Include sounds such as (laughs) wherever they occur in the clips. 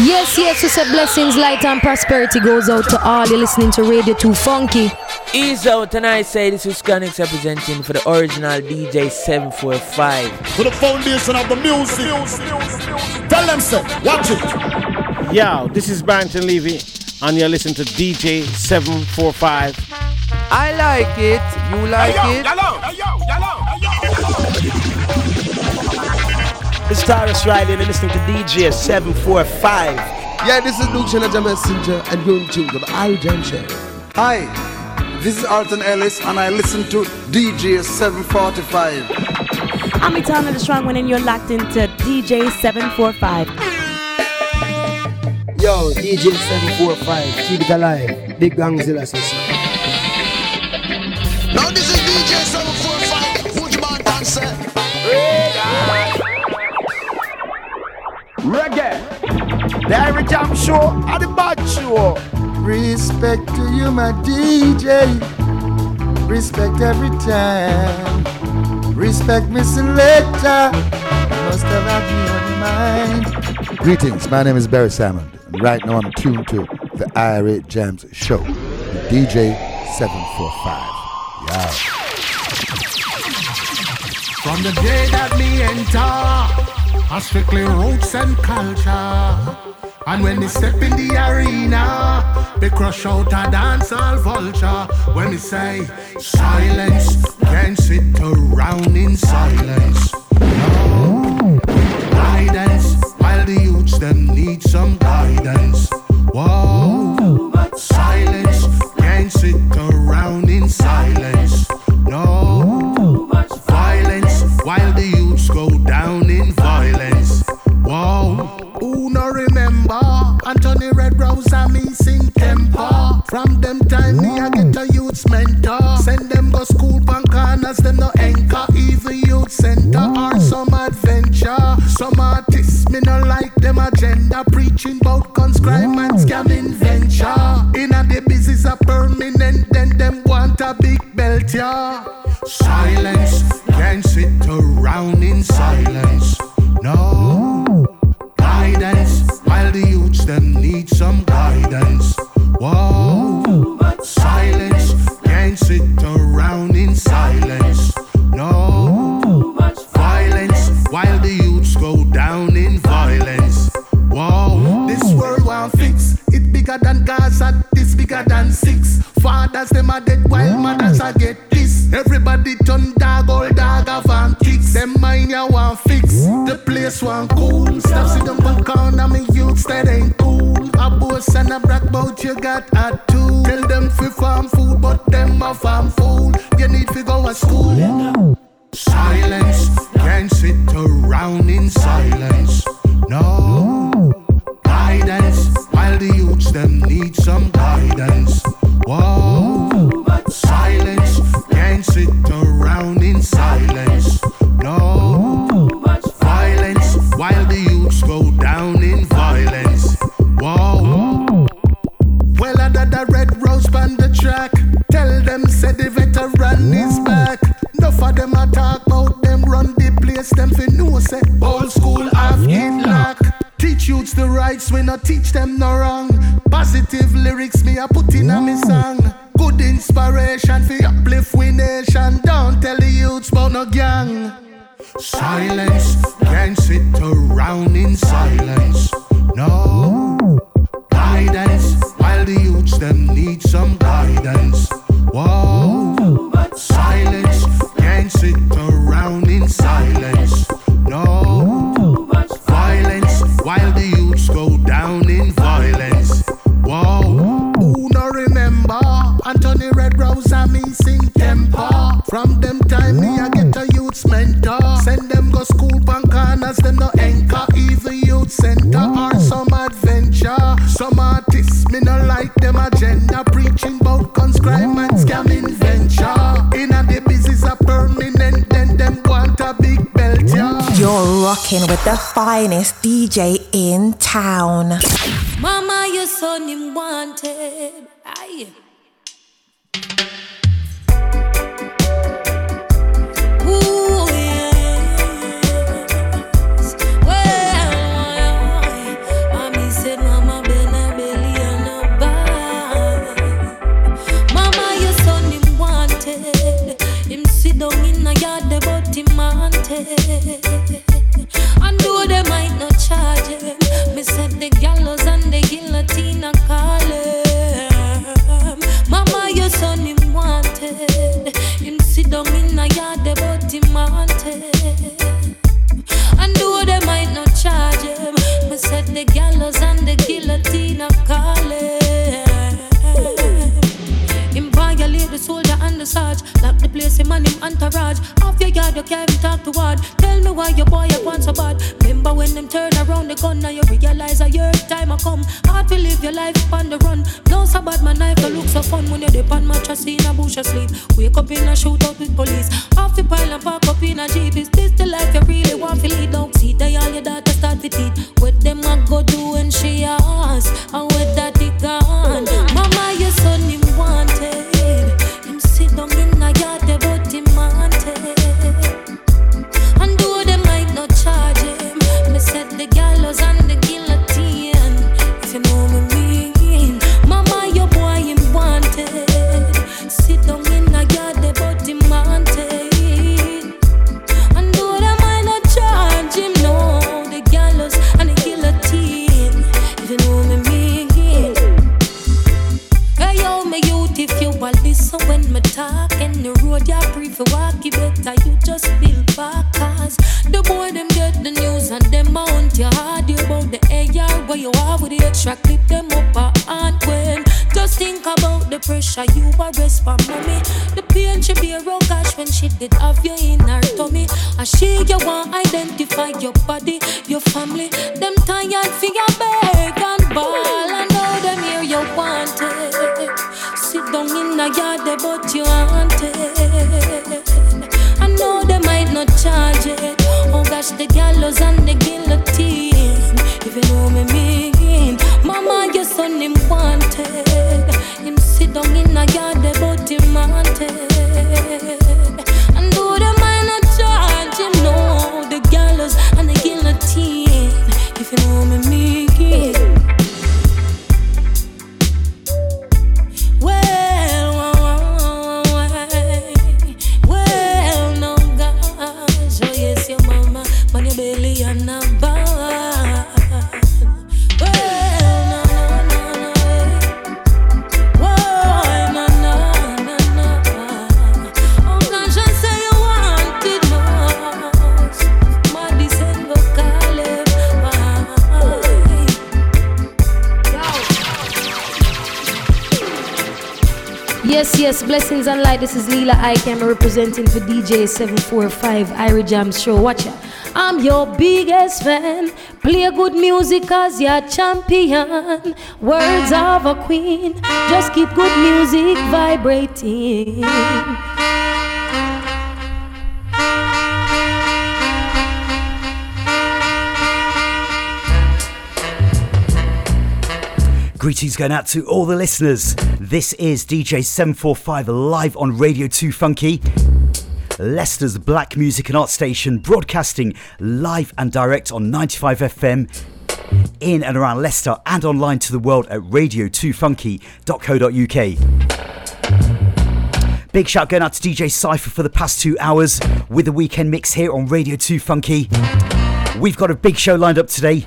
Yes, yes, we say blessings, light, and prosperity goes out to all You're listening to Radio 2 Funky. Ease out, and I say this is Conix representing for the original DJ 745. For the foundation of the music. Tell them so, watch it. Yo, this is Barrington Levy, and you're listening to DJ 745. I like it. You like hey, yo, it? Yellow, hey, yo, yellow, hey, yo. It's Tarrus Riley, and you're listening to DJ 745. Yeah, this is Luke Shanaja Messenger, and you're in tune to the Al Jam Show. Hi, this is Alton Ellis, and I listen to DJ 745. I'm Etana the Strong One, and you're locked into DJ 745. Yo, DJ 745, keep it alive. Big Gangzilla session. Reggae. The Irie Jam Show and the Bad Show. Respect to you, my DJ. Respect every time. Respect me selector. Must have had me on mind. Greetings, my name is Barry Salmon. And right now I'm tuned to the Irie Jams Show with DJ 745. Yeah. From the day that me enter, I strictly roots and culture. And when they step in the arena, they crush out a dancehall vulture. When they say silence, can't sit around in silence. Guidance, while the youths them need some guidance. Whoa, silence, can't sit around in silence. Time me I get a youth's mentor. Send them go school pan corners, them no anchor. Even youth center or some adventure. Some artists me no like them agenda. Preaching about guns, crime and scamming venture. In a the business a permanent, then them want a big belt, yeah. Silence, can't sit around in silence. No guidance, while the youths them need some guidance. Whoa, silence, can't sit around in silence. No violence, while the youths go down in violence. Whoa, this world won't fix. It bigger than Gaza, this bigger than six. Fathers them are dead while mothers are get this. Everybody turn dog, old dog and kicks. Them mind ya want. The place want cool. Stop sit down on corner, me youths that ain't cool. A boss and a black boat you got a two. Tell them fi farm food, but them a farm food. You need to go to school. Silence, can't sit around in silence. No guidance, while the youths them need some guidance. Whoa, silence, can't sit around in silence. While the youths go down in violence. Whoa. Well, I did a red rose on the track. Tell them, say the veteran is back. Enough of them a talk about them run the place. Them fi know say old school have it lock. Teach youths the rights, we not teach them no wrong. Positive lyrics me a put in a me song. Good inspiration for uplift we nation. Don't tell the youths about no gang. Silence, can't sit around in silence. No guidance, while the youths them need some guidance. Whoa, silence, can't sit around in silence. No violence, while the youths go down in violence. Whoa, who remember? Anthony Red Rose and me. From them time youth center or some adventure. Some artists me no like them agenda. Preaching about guns, crime and scamming venture. In a the business a permanent, and then them want a big belt, yeah. You're rocking with the finest DJ in town. Mama, your son him wanted. Aye. You can't talk to ward. Tell me why your boy you want so bad. Remember when them turn around the gun, now you realize a year time I come. Hard to live your life on the run. No so bad, my knife don't look so fun when you're deep on mattress in a bush asleep. Wake up in a shootout with police. Off the pile and park up in a jeep. Is this the life you really want to lead? Don't see they all your daughter start to teeth. What them a go do when she ask? Your body, This is Lila Iké. I'm representing for DJ 745 Irie Jam Show. Watch ya. I'm your biggest fan. Play good music cause you're champion. Words of a queen. Just keep good music vibrating. Greetings going out to all the listeners. This is DJ 745 live on Radio 2 Funky. Leicester's black music and art station broadcasting live and direct on 95 FM in and around Leicester and online to the world at radio2funky.co.uk. Big shout going out to DJ Cypher for the past two hours with the weekend mix here on Radio 2 Funky. We've got a big show lined up today.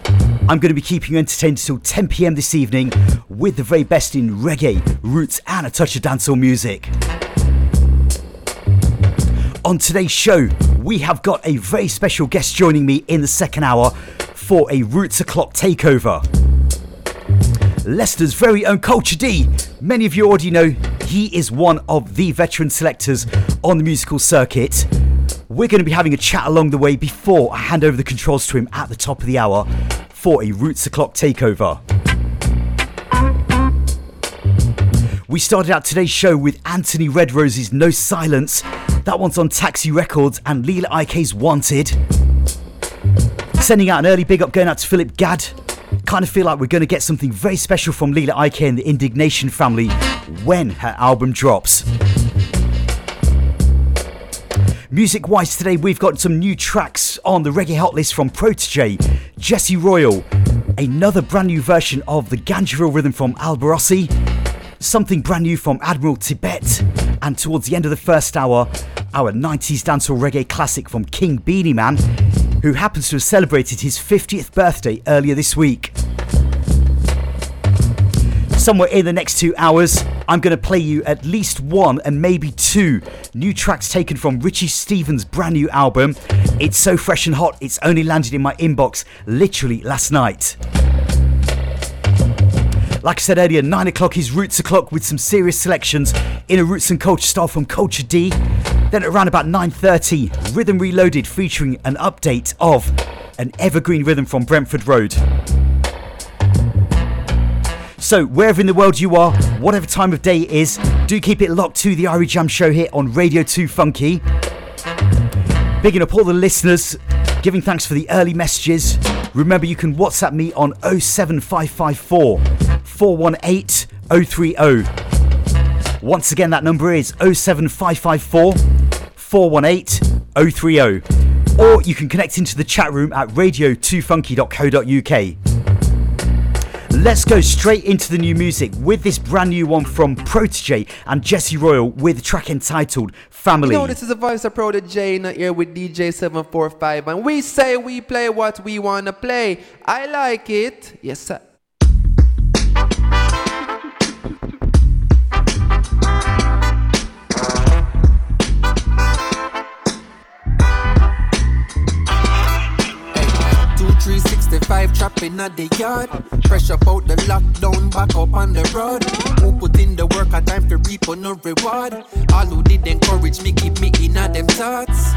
I'm going to be keeping you entertained until 10 pm this evening with the very best in reggae, roots, and a touch of dancehall music. On today's show, we have got a very special guest joining me in the second hour for a Roots O'Clock takeover. Leicester's very own Kulture D. Many of you already know he is one of the veteran selectors on the musical circuit. We're going to be having a chat along the way before I hand over the controls to him at the top of the hour for a Roots O'Clock takeover. We started out today's show with Anthony Red Rose's No Silence. That one's on Taxi Records and Lila Iké's Wanted. Sending out an early big up going out to Philip Gadd. Kind of feel like we're going to get something very special from Lila Iké and the In.Digg.Nation family when her album drops. Music wise, today we've got some new tracks on the reggae hot list from Protoje, Jesse Royal, another brand new version of the Ganjaville rhythm from Alborosie, something brand new from Admiral Tibet, and towards the end of the first hour, our 90s dancehall reggae classic from King Beanie Man, who happens to have celebrated his 50th birthday earlier this week. Somewhere in the next two hours, I'm going to play you at least one and maybe two new tracks taken from Richie Stephens' brand new album. It's so fresh and hot, it's only landed in my inbox literally last night. Like I said earlier, 9 o'clock is Roots O'Clock with some serious selections in a Roots and Culture style from Kulture D. Then around about 9.30, Rhythm Reloaded featuring an update of an evergreen rhythm from Brentford Road. So, wherever in the world you are, whatever time of day it is, do keep it locked to the Irie Jam show here on Radio 2 Funky. Bigging up all the listeners, giving thanks for the early messages. Remember, you can WhatsApp me on 07554 418 030. Once again, that number is 07554 418 030. Or you can connect into the chat room at radio2funky.co.uk. Let's go straight into the new music with this brand new one from Protoje and Jesse Royal with a track entitled Family. You know, this is the voice of Protoje in here with DJ 745, and we say we play what we want to play. I like it. Yes, sir. Trapping at the yard. Fresh up out the lockdown, back up on the road. Who put in the work, a time to reap on no reward. All who did encourage me, keep me in them thoughts.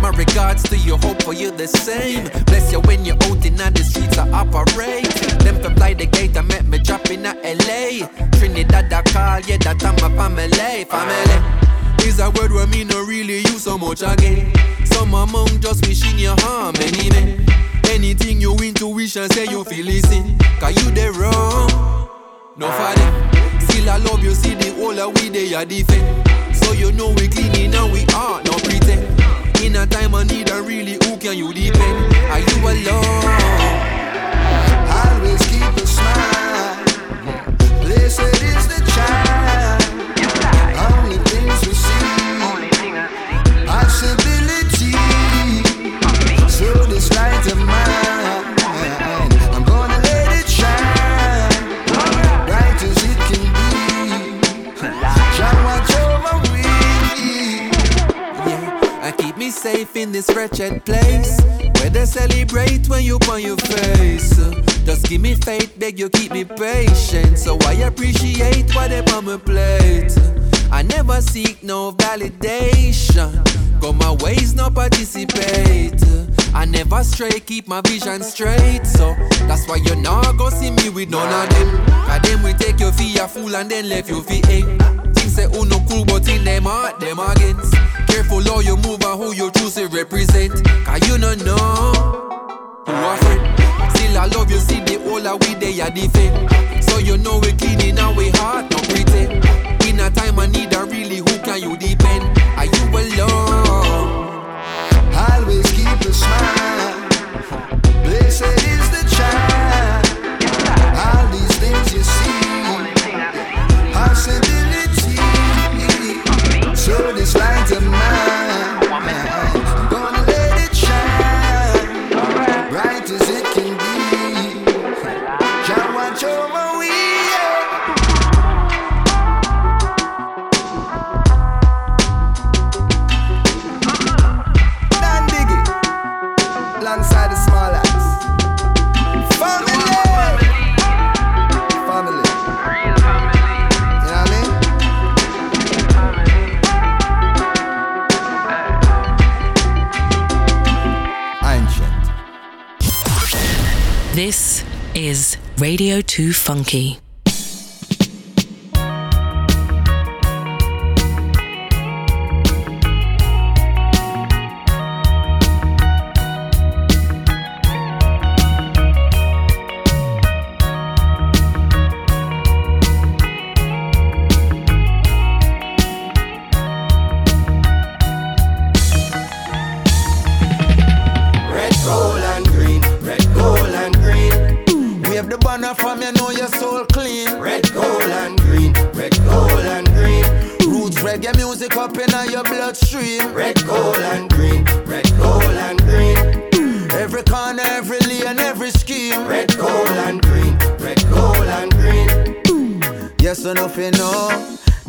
My regards to you, hope for you the same. Bless you when you're out in the streets, I operate. Them to fly the gate, I met me dropping at LA. Trinidad, I call, yeah, that I'm a family, family. Is a word where me no really use so much again. Some among just wishing you harm, anyway. Anything you intuition say you feel listen. Cause you the wrong. No for them. Still I love you, see the whole of we they are defend. So you know we cleaning and we are no pretend. In a time of need, and really, who can you depend? Are you alone? Always keep a smile. Blessed is the child. Safe in this wretched place. Where they celebrate when you on your face. Just give me faith, beg you keep me patient. So I appreciate whatever on my plate. I never seek no validation. Go my ways, no participate. I never stray, keep my vision straight. So that's why you not go see me with none of them. Cause them we take your for a fool and then left you for eight. Say who no cool, but in them heart, them against. Careful how you move and who you choose to represent. Cause you don't know who are friend. Still I love you, see the whole of we they are defend. So you know we cleaning our we heart, no pretend. In a time I need a really, who can you depend? Are you alone? Always keep a smile. Blessed is the child. All these things you see. Possibility. So this light of mine. This is Radio 2 Funky. The banner from you know your soul clean. Red, gold, and green. Red, gold, and green. Roots reggae music up in your bloodstream. Red, gold, and green. Red, gold, and green. Every corner, every lane, every scheme. Red, gold, and green. Red, gold, and green. Yes, enough you know.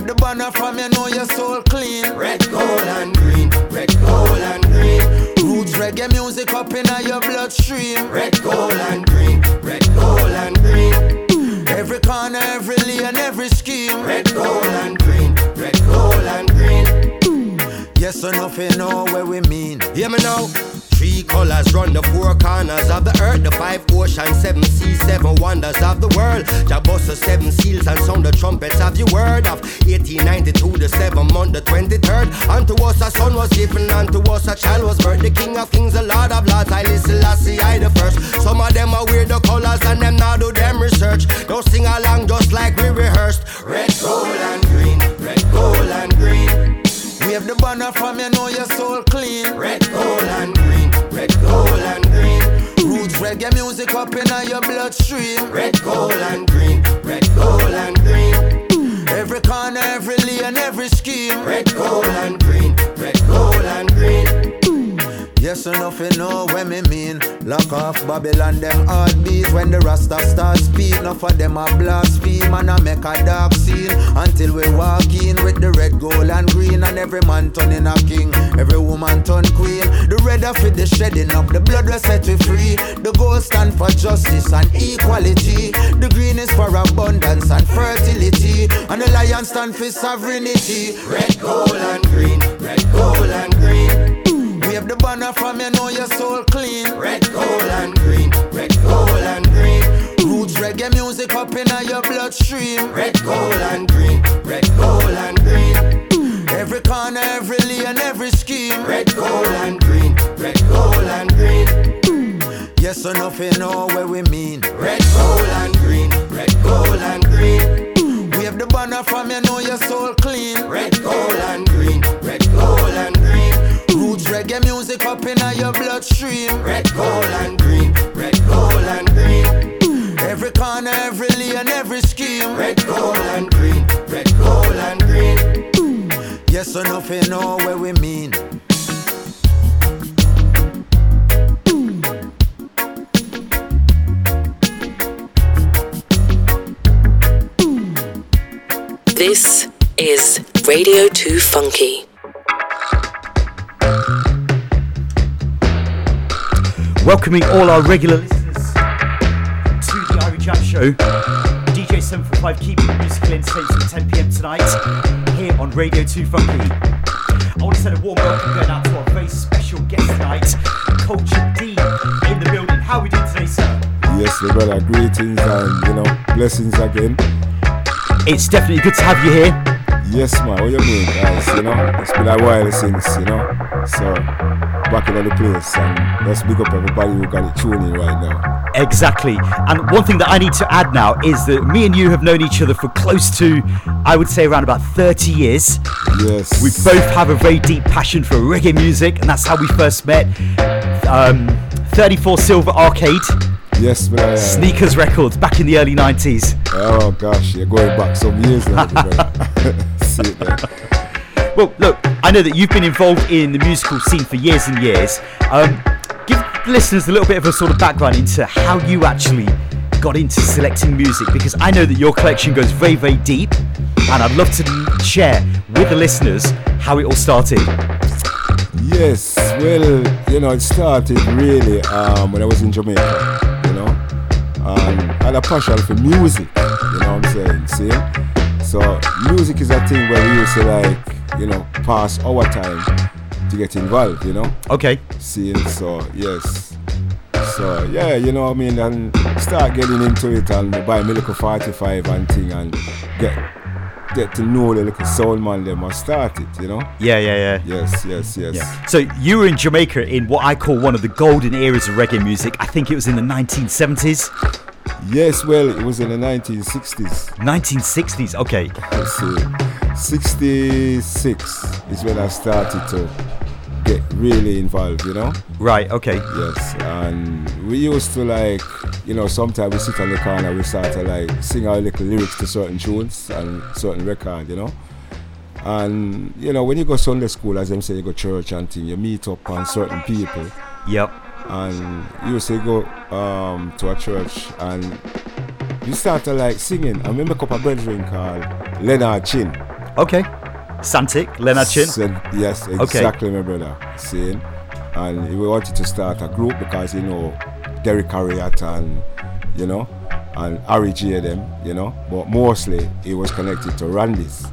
Wave the banner from you know your soul clean. Red, gold and green, red, gold and green. Roots reggae music up in your bloodstream. Red, gold and green, red, gold and green. Every corner, every lane, every scheme. Red, gold and green, Yes or nothing know where we mean. Hear me now. Three colors run the four corners of the earth, the five oceans, seven seas, seven wonders of the world. Jabossa, seven seals, and sound the trumpets of your word of 1892, the seventh month, the 23rd. Unto us a son was given, unto us a child was birthed. The king of kings, the lord of lords, I listen, see, I the first. Some of them are weird, the colors, and them now do them research. Don't sing along just like we rehearsed. Red, gold, and green, red, gold, and green. Wave the banner from you know your soul clean. Red, gold, and green, red, gold, and green. Roots reggae music up in your bloodstream. Red, gold, and green, red, gold, and green. Every corner, every lane, every scheme. Red, gold, and green, red, gold, and green. Yes or nothing know what me mean. Lock off Babylon, them heartbeat. When the Rasta start speak, enough of them a blaspheme and I make a dark scene. Until we walk in with the red, gold, and green. And every man turning a king, every woman turn queen. The red are for the shedding of the blood, we set we free. The gold stand for justice and equality. The green is for abundance and fertility. And the lion stand for sovereignty. Red, gold, and green, red, gold, and green. Wave the banner from you know your soul clean. Red, gold, and green, red, gold, and green. Roots reggae music up in your bloodstream. Red, gold, and green, red, gold, and green. Every corner, every lane, every scheme. Red, gold, and green, red, gold, and green. Yes or nothing know where we mean. Red, gold, and green, red, gold, and green. Wave the banner from you know your soul clean. Red, gold, and green, red, gold, and reggae music up in your bloodstream. Red, gold, and green, red, gold, and green. Every corner, every lane, every scheme. Red, gold, and green, red, gold, and green. Yes or nothing know where we mean. This is Radio 2 Funky. Welcoming all our regular listeners to the Irie Jam Show. DJ 745 keeping the musical entertainment till 10 pm tonight here on Radio 2 Funky. I want to send a warm welcome going out to our very special guest tonight, Kulture D in the building. How are we doing today, sir? Yes, my brother. Greetings and you know blessings again. It's definitely good to have you here. Yes, man. What you mean, guys? You know, it's been a while since you know. So back in the place, and let's big up everybody who got it tuning right now. Exactly. And one thing that I need to add now is that me and you have known each other for close to, I would say, around about 30 years. Yes. We both have a very deep passion for reggae music, and that's how we first met. Um, 34 Silver Arcade. Yes, man. Sneakers Records back in the early 90s. Oh gosh, you're going back some years now. (laughs) (laughs) See it there. Well, look, I know that you've been involved in the musical scene for years and years. Um, give the listeners a little bit of a sort of background into how you actually got into selecting music because I know that your collection goes very, very deep, and I'd love to share with the listeners how it all started. Yes, well, you know, it started really um, when I was in Jamaica, you know. Um, I had a passion for music, you know what I'm saying? See? So, music is a thing where used to like, you know, pass our time to get involved, you know? Okay. Seeing, so, yes. So, yeah, you know what I mean? And start getting into it and buy me little 45 and thing and get get to know the little soul man them and start it, you know? Yeah, yeah, yeah. Yes, yes, yes. Yeah. So you were in Jamaica in what I call one of the golden eras of reggae music. I think it was in the 1970s. Yes, well, it was in the 1960s. 1960s, okay. Let's see. 66 is when I started to get really involved, you know? Right, okay. Yes, and we used to like, you know, sometimes we sit on the corner, we start to like sing our little lyrics to certain tunes and certain records, you know? And, you know, when you go Sunday school, as them say, you go church and thing, you meet up on certain people. Yep. And you used to go um, to a church and you start to like singing. I remember a couple of brethren called Leonard Chin. Okay. Santic, Leonard Chin. Said, yes, exactly, my brother. Saying, and we wanted to start a group because you know Derrick Harriott and you know and Harry J them, you know, but mostly it was connected to Randy's.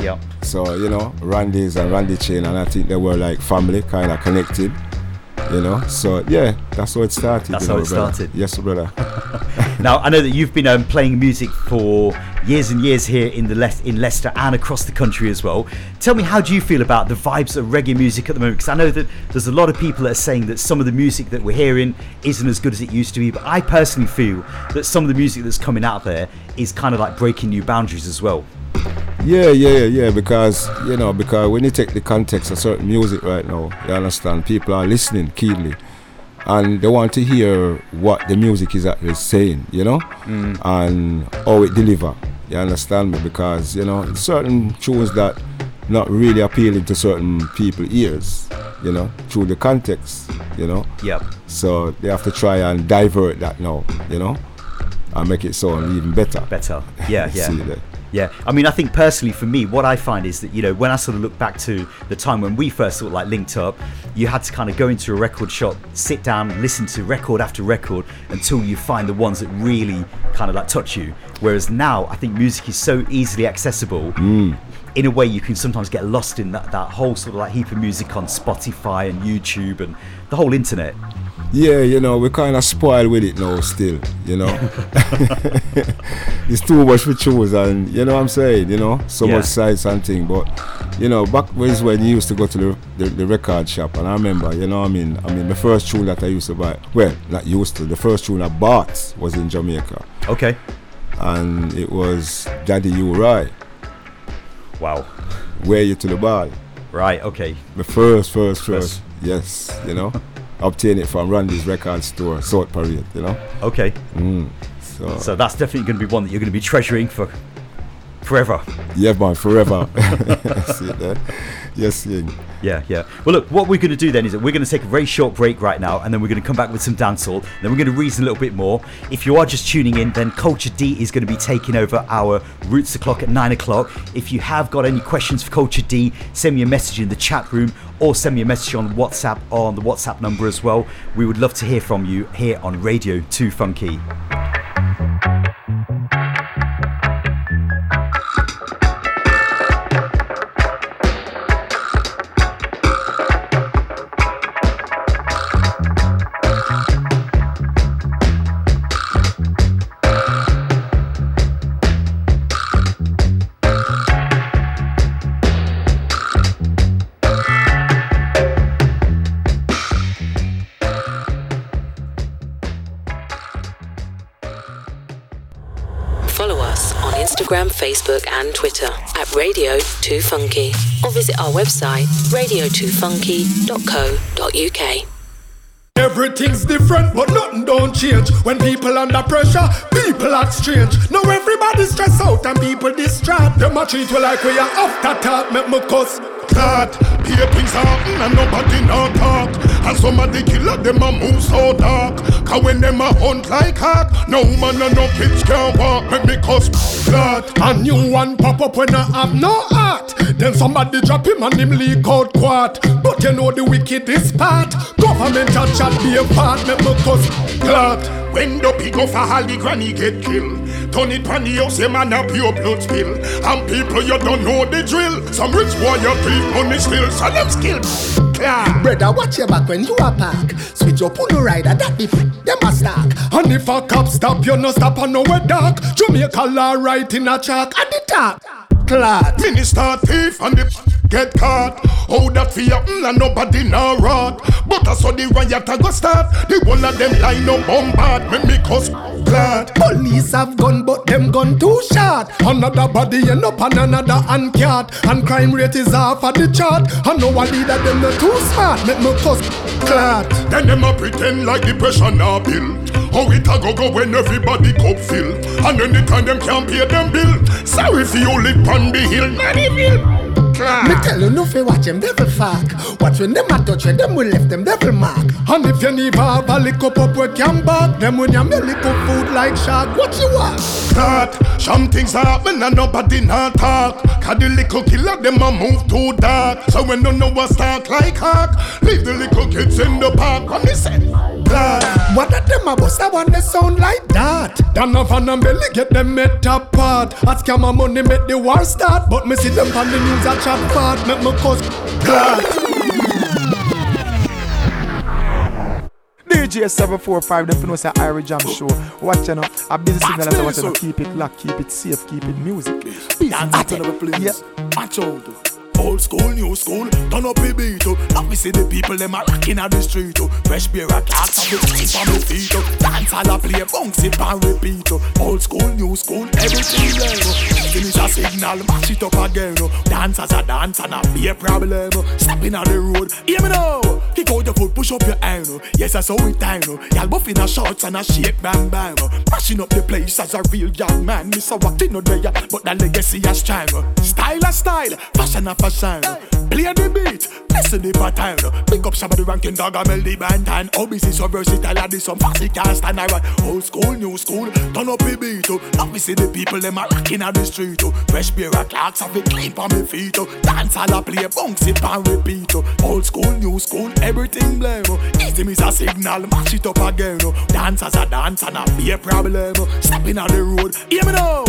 Yeah. So you know, Randy's and Randy Chin, and I think they were like family, kind of connected. You know, so yeah, that's how it started. That's how know, it brother. started. Yes, brother. (laughs) Now I know that you've been um, playing music for years and years here in the Le- in Leicester and across the country as well. Tell me, how do you feel about the vibes of reggae music at the moment? Because I know that there's a lot of people that are saying that some of the music that we're hearing isn't as good as it used to be. But I personally feel that some of the music that's coming out there is kind of like breaking new boundaries as well. Yeah, yeah, yeah, yeah. Because you know, because when you take the context of certain music right now, you understand people are listening keenly, and they want to hear what the music is actually saying. You know, Mm. and how it deliver. You understand me? Because you know, certain tunes that not really appealing to certain people ears. You know, through the context. You know. Yep. So they have to try and divert that now. You know, and make it sound even better. Better. Yeah, (laughs) yeah. Yeah, I mean, I think personally for me, what I find is that you know when I sort of look back to the time when we first sort of like linked up, you had to kind of go into a record shop, sit down, listen to record after record until you find the ones that really kind of like touch you. Whereas now, I think music is so easily accessible. Mm. In a way, you can sometimes get lost in that, that whole sort of like heap of music on Spotify and YouTube and the whole internet. Yeah, you know, we're kind of spoiled with it now still, you know. (laughs) (laughs) it's too much for choose and you know what I'm saying, you know, so Yeah. much size and thing. But you know, back was when you used to go to the, the, the record shop and I remember, you know I mean, I mean the first tune that I used to buy well, not used to, the first tune I bought was in Jamaica. Okay. And it was Daddy You Right. Wow. Where you to the ball. Right, okay. The first, first, first. Yes, you know. (laughs) Obtain it from Randy's record store, South Parade, you know. Okay. Mm. So, So that's definitely going to be one that you're going to be treasuring for forever. yeah, man, forever. (laughs) See it there? Yes, Ying. Yeah, yeah. Well, look, what we're going to do then is that we're going to take a very short break right now, and then we're going to come back with some dancehall. Then we're going to reason a little bit more. If you are just tuning in, then Kulture D is going to be taking over our Roots o'clock at nine o'clock. If you have got any questions for Kulture D, send me a message in the chat room or send me a message on WhatsApp on the WhatsApp number as well. We would love to hear from you here on Radio 2 Funky. Facebook, and Twitter at Radio 2 Funky or visit our website radio2funky.co.uk. Everything's different, but nothing don't change. When people under pressure, people act strange. Now everybody stress out and people distraught. Them a treat we like we are after talk, make me cuss. God, here things happen and nobody not talk. And some of the killer them a move so dark. Cause when them a hunt like hawk, no man and no kids can walk. Make me cuss. God, a new one pop up when I have no heart. Then somebody drop him and him leak out quart. But you know the wickedest part. Government a chat be a part, make me cuss. God, when the pig of a holly granny get killed. Turn it pan the house, a man a pure blood spill. And people you don't know the drill. Some rich boy you thief money still, so them skill. Yeah. Brother, watch your back when you a park. Switch your on the rider, that f- them a stack. And if a cop stop, you no stop and nowhere dark. Jamaica law right in a chalk at the top. Clad. Minister thief and the get caught. How that fear mm, and nobody now rot. But I saw the riot a go start. The one of them line up bombard. Make me cuss. clot. Police have gun, but them gun too short. Another body end up on another uncat. And crime rate is off of the chart. I know a leader them not too smart. Make me cuss clot. Then them a pretend like the pressure now bill. How it a go go when everybody cup fill. And anytime them can't pay them bill. Sorry for you live on the hill, Nannyville. Me tell you no fi watch them devil fuck. Watch when them a touch you, them will left them devil mark. And if you need have a lick up up we can back. Them when you belly cook food like shark. What you want? Start. Some things happen and nobody not talk. Cause the little killer them a move too dark. So when don't know what's talk like hawk, leave the little kids in the park. What me say? Glad. What of them a bust? I want to sound like that. Dan of and belly get them met apart. Ask my money make the war start. But me see them on the news chat part. Make cause glad. DJ 745, them know say Irie Jam show. Watch you know, a busy signal as I watch you know. Keep it locked, keep it safe, keep it music. Peace. Dance to the place. Yeah. Watch out. Old school, new school, turn up the beat oh. Let me see the people them a rocking on the street oh. Fresh beer a clocks on the feet on the feet oh. Dance all a play, bounce it and repeat oh. Old school, new school, everything there oh. Finish a signal, match it up again. Dance as a dance and a be a problem. Oh. Stepping on the road, hear me now Kick out your foot, push up your hand. Oh. Yes, that's how it time. Oh. Y'all buff in a shorts and a shake bam bam. Mashing up the place as a real young man Miss a walk in no there, but the legacy is strong oh. Style a style, fashion a fashion Play the beat, listen the pattern Pick up some of the ranking dog and melody band And obviously so versatile and some fancy can't stand I right Old school, new school, turn up the beat oh. Let me see the people them a rocking on the street oh. Fresh beer and clocks have it clean on me feet oh. Dance all a play, bounce it and repeat oh. Old school, new school, everything blame oh. Easy miss a signal, mash it up again oh. Dance as a dance and a be a problem oh. Stepping on the road, hear me now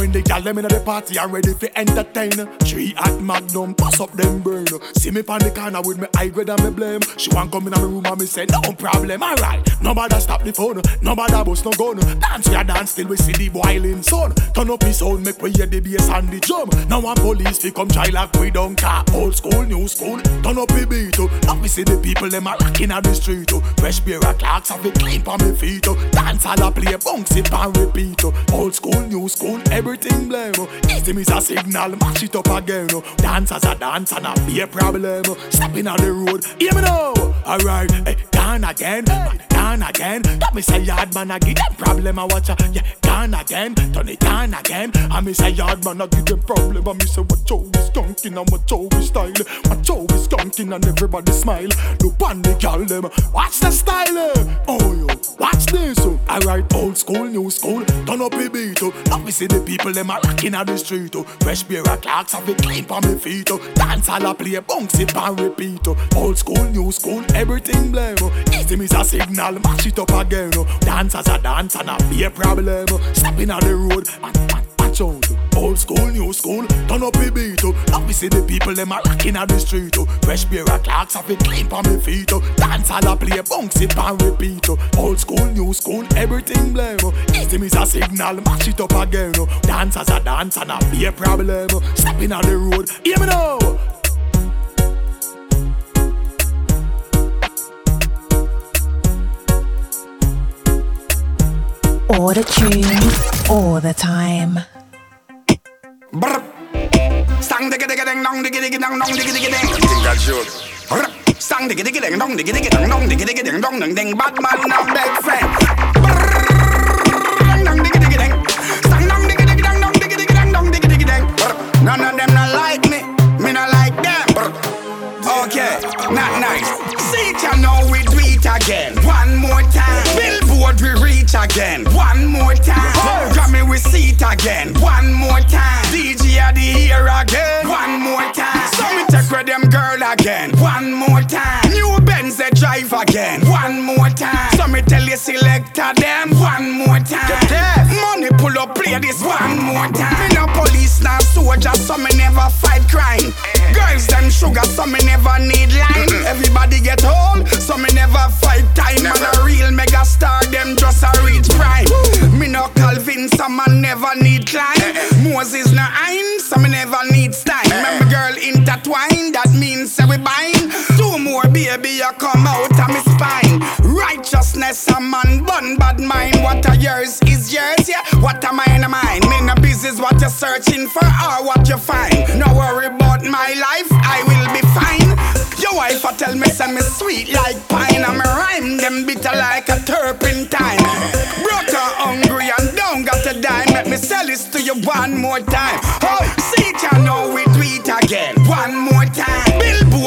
when the gal them in the party I'm ready for entertain Three at Magnum, pass up them burn See me pon the corner with me high grade and me blame She want come in my room and me say no problem Alright, nobody stop the phone Nobody bust no gun Dance we a dance till we see the boiling sun Turn up the sound, make we hear the bass and the drum Now one police fi come try like we don't care Old school, new school, turn up the beat oh. Now we see the people them a rocking on the street oh. Fresh beer and clocks have it clean on me feet oh. Dance all a play, bounce it and repeat. Oh. Old school, new school, everything blame. Oh. Easy miss a signal, mash it up again. Oh. Dance as a dance and a be a problem. Stepping on the road, hear me now Alright, hey, gone again, gone again That me say yard man I give them problem I watch ya Yeah, gone again, turn it on again I me say yard man I give them problem I me say what Joe is skunking and what Joe is style What Joe is skunking and everybody smile Look on the gal them, watch the style eh. Oh yo, watch this oh. Alright, old school, new school, turn up the beat oh. Now me see the people them a rocking on the street oh. Fresh beer and clocks have it clean on me feet oh. Dance all a play, bounce it and repeat oh. Old school, new school, everything blame Easy miss a signal, mash it up again. Dance as a dance and a be a problem oh. Stepping on the road and, watch out oh. Old school, new school, turn up the beat oh. Now we see the people them a rocking on the street. Oh. Fresh beer and clocks have it clean on me feet. Oh. Dance all a play, bounce it and repeat. Oh. Old school, new school, everything blame. Easy miss a signal, mash it up again. Dance as a dance and a be a problem. Stepping on the road, hear me now All the tunes, all the time. Stang digga digga ding dong digga digga dong dong digga digga ding. Think I should. Stang digga digga ding dong digga digga dong dong digga digga ding dong ding ding. Bad man now big friend. Dong dong digga digga ding. Stang dong digga digga dong dong digga digga dong dong digga digga ding. None of them not like me. Me not like them. Okay, not nice. See ya now we do it again. One more time. Billboard we reach again. One more time. Grammy we see it again. One more time. DJ are the here again. One more time. So me take with them girl again. One more time. Benz they drive again. One more time. So me tell you selector them. One more time. Get money pull up play this one more time. Me no police now soldier so me never fight crime. Girls them sugar so me never need line. Everybody get old so me never fight time. Man a real mega star them just a reach prime. Me no Calvin so man never need climb. Moses no ein so me never need style. Remember girl intertwine that means say we. Baby you come out of me spine. Righteousness a man bun bad mind. What a yours is yours, yeah. What am I in a mine? Me no business what you're searching for or what you find. No worry about my life, I will be fine. Your wife a tell me say me sweet like pine, and me rhyme them bitter like a turpentine. Broke hungry and don't got a dime. Let me sell this to you one more time. Oh, see you know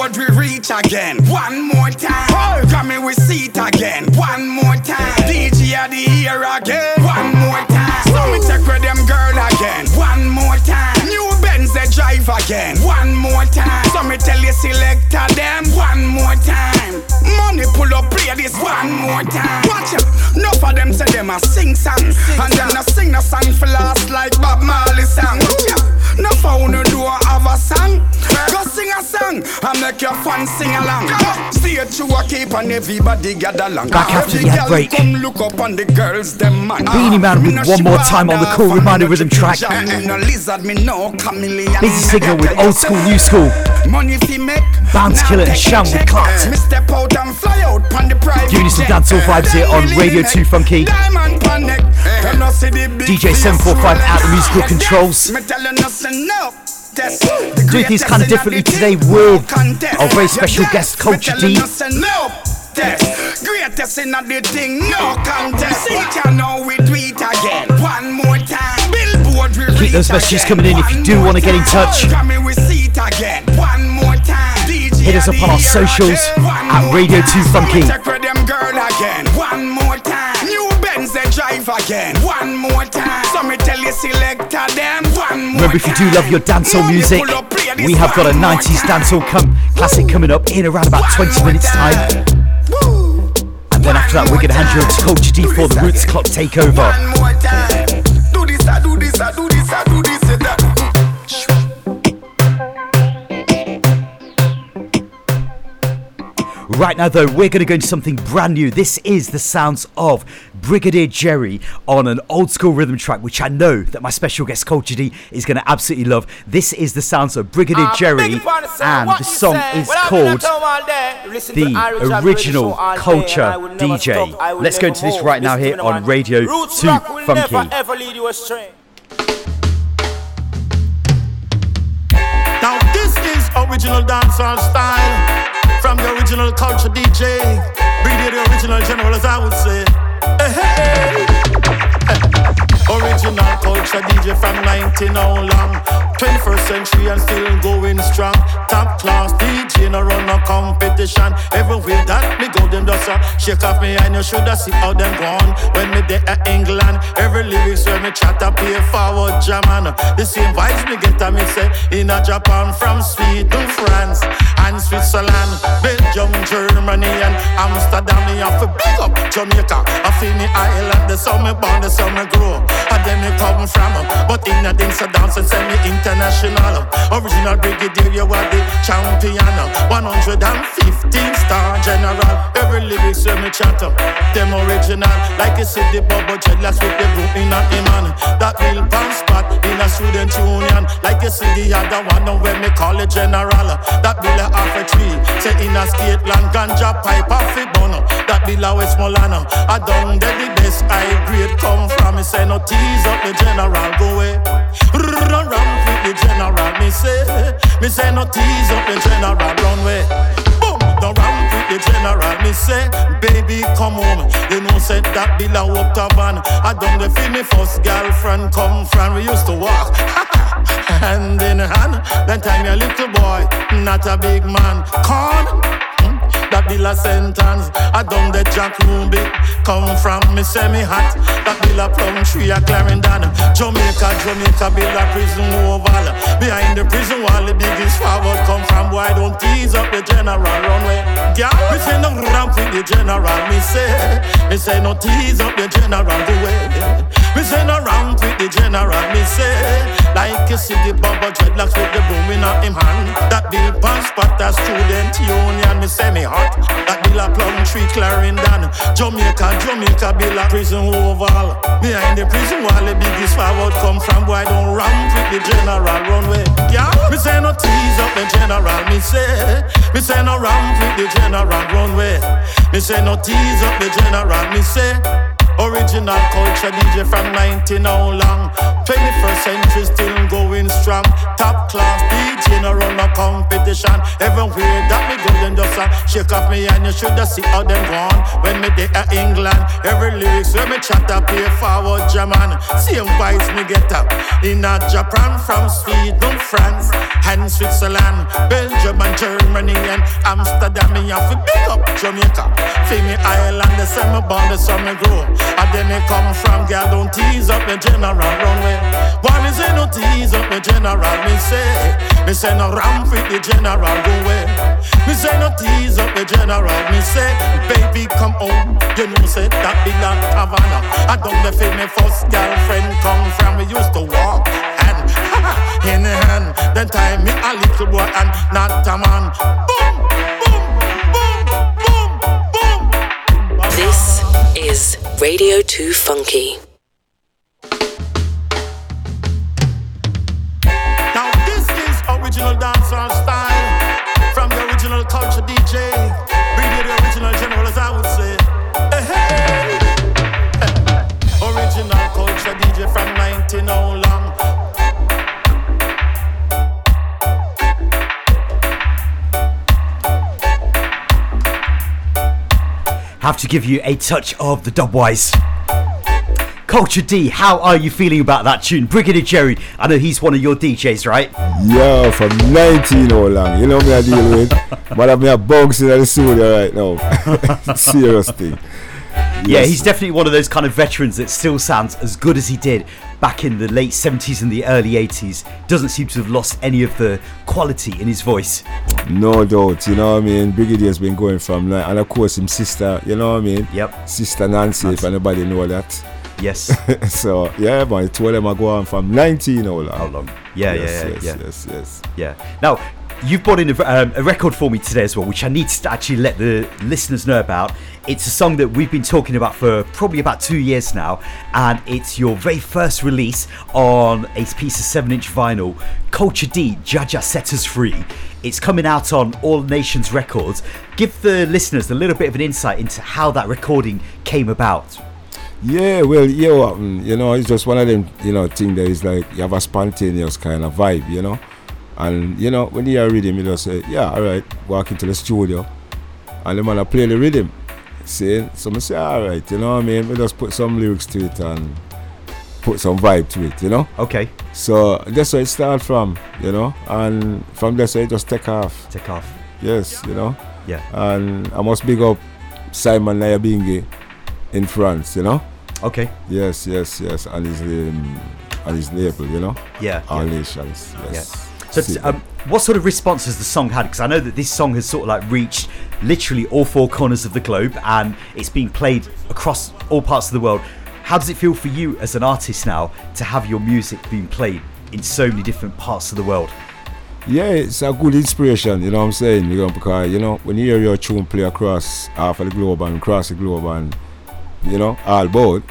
Billboard we reach again. One more time. Oh, come here we see it again. One more time. DJ at the here again. One more time. So me check with them girl again. One more time. New Benz they drive again. One more time. So me tell you selector them. One more time. Money pull up play this one more time. Watch it. Enough of them say them a sing song. And them a sing the song for last like Bob Marley song. Watch it. Enough of who do I have a song. Go song and make your fans sing along. Stay true a keep and everybody gather along. Back after Every the ad girl break. Come look up on the girls them man. Beenie Man with one more time on the cool and reminder no rhythm track. ginger, me no lizard, me no chameleon. Busy signal with old school, new school. Money fi make. Bounty Killer and take a Cham with check. Clark. Me step out and fly out pon the private Giving you some dancehall vibes here on Radio 2 Funky. Diamond pon neck. Eh, eh. Them no the big DJ face 745 roll at the musical controls. Me tell you nothing no. Test. Doing things kind of differently today with our very special guest, Kulture D. No test. Greatest in the thing, no contest. See, can know we do it again. One more time. Billboard we Keep those messages coming in if you do want to get in touch. Come we see it again. One more time. Hit us up on our socials again. One at Radio time. 2 Funky. Check with them girl again. One more time. New Benz they drive again. One more time. So me tell you selector them. Remember, if you do love your dancehall music, pull up, play this we have got a 90s dancehall come, classic coming up in around about 20 minutes' time. And then after that, we're going to hand you over to Kulture D for the Roots Clock takeover. Right now, though, we're going to go into something brand new. This is the sounds of Brigadier Jerry on an old school rhythm track, which I know that my special guest Kulture D is going to absolutely love. This is the sounds of Brigadier Uh, Jerry, big fan of sound, and the song say? is Well, called at home all day, listen to the Irie Jam Radio original Show all day, Culture and I will never DJ. stop, Let's go into this right now here on. Radio Roots 2 rock will Funky. never ever lead you astray. Now this is original dancehall style from the original culture DJ, Brigadier the original general as I would say. Hey, hey. Original culture DJ from 19 how long? 21st century and still going strong. Top class DJ no run no competition. Everywhere that me go them just a shake off me and you shoulda see how them gone. When me there at England Every lyrics when me chat a pay forward German. The same vibes me get a me say In a Japan from Sweden, France And Switzerland. Belgium, Germany and Amsterdam Me have to big up Jamaica. I feel me island The summer born, the summer grow And then me come from But in a dance a dance and send me international. Original brigadier you are the champion. 115 star general. Every lyrics when me chat up Them original. Like you see the bubble dreadlocks with the group in a man That real pan spot in a student union. Like you see the other one now when me call it general. That bill a half a tree. Say in a skate land ganja pipe off it bono That bill a Westmoreland I done there the best. High grade come from. Me say no tease up the general go away Run round with the general me say. Me say no tease up the general run way Boom the ramp with the general me say. Baby come home. You know said that bill a walk to van I done the feel me first girlfriend come from. We used to walk (laughs) hand in hand. Then time you little boy Not a big man. Come a sentence. I done the Jack Ruby. Come from me semi hot. That a plum tree a Clarendon. Jamaica, Jamaica bill a prison oval. Behind the prison wall, the biggest forward come from. Why don't tease up the general runway? Girl, me say no ramp with the general. Me say, me say no tease up the general the way. Me say no ramp with the general. Me say, like see the bubble dreadlocks with the broom in him hand. That bill pan spot a student union. Me me hot. That bill a plum tree Clarendon. Jamaica, Jamaica bill a prison oval. Behind the prison wall, the biggest forward come from. Why don't ramp with the general runway? Yeah, me say no tease up the general, me say. Me say no ramp with the general runway. Me say no tease up the general, me say. Original culture DJ from 19 how long? 21st century still going strong. Top class DJ no run a competition. Everywhere that me go them just a shake off me and you shoulda see how them gone When me dey at England Every lyrics when me chat up pay forward German. Same vibes me get up. In a Japan from Sweden, France and Switzerland. Belgium and Germany and Amsterdam Me have to big up Jamaica. Feel me Ireland the same me born the summer grow and then they come from girl, don't tease up the general runway. One is no tease up the general, me say. Me say no ramp with the general go away. Me say no tease up the general, me say. Baby come home, you know say that be that Havana. I don't the feel me first girlfriend come from. We used to walk and (laughs) in hand. Then time me a little boy and not a man. Boom, boom, boom, boom, boom. This is Radio 2 Funky. Now this is original Have to give you a touch of the dubwise. Kulture D, how are you feeling about that tune? Brigadier Jerry, I know he's one of your DJs, right? Yeah, from 19 how long? You know me I deal with. (laughs) but I'm here bouncing in the studio right now. (laughs) Serious thing. Yeah, he's definitely one of those kind of veterans that still sounds as good as he did back in the late 70s and the early 80s. Doesn't seem to have lost any of the quality in his voice. No doubt, you know what I mean? Brigadier's been going from like, and of course him sister, you know what I mean? Yep. Sister Nancy, if anybody know that. Yes. (laughs) so yeah, man, two of them are going from 19 how long? How long? Yeah, yes, yeah, yeah, yes, yeah. yes, yes. Yeah. Now, you've brought in a, um, a record for me today as well, which I need to actually let the listeners know about. It's a song that we've been talking about for probably about two years now, and it's your very first release on a piece of 7 inch vinyl, Kulture D, Jaja Set Us Free. It's coming out on All Nations Records. Give the listeners a little bit of an insight into how that recording came about. Yeah, well, yeah, what happened, you know, it's just one of them, you know, thing that is like you have a spontaneous kind of vibe, you know. And you know, when you hear rhythm, you just say, Yeah, alright, walk into the studio and the man I play the rhythm. See? So I say, Alright, you know what I mean? We just put some lyrics to it and put some vibe to it, you know? Okay. So that's where it started from, you know, and from there so it just take off. Take off. Yes, you know. Yeah. And I must big up Simon Nyabinghi in France, you know. Okay. Yes, yes, yes, and his um, and his label, you know. Yeah, All yeah. nations. Yes. So, um, what sort of response has the song had? Because I know that this song has sort of like reached literally all four corners of the globe, and it's being played across all parts of the world. How does it feel for you as an artist now to have your music being played in so many different parts of the world? Yeah, it's a good inspiration, you know what I'm saying? You know, because you know, when you hear your tune play across half of the globe and across the globe and you know, all about,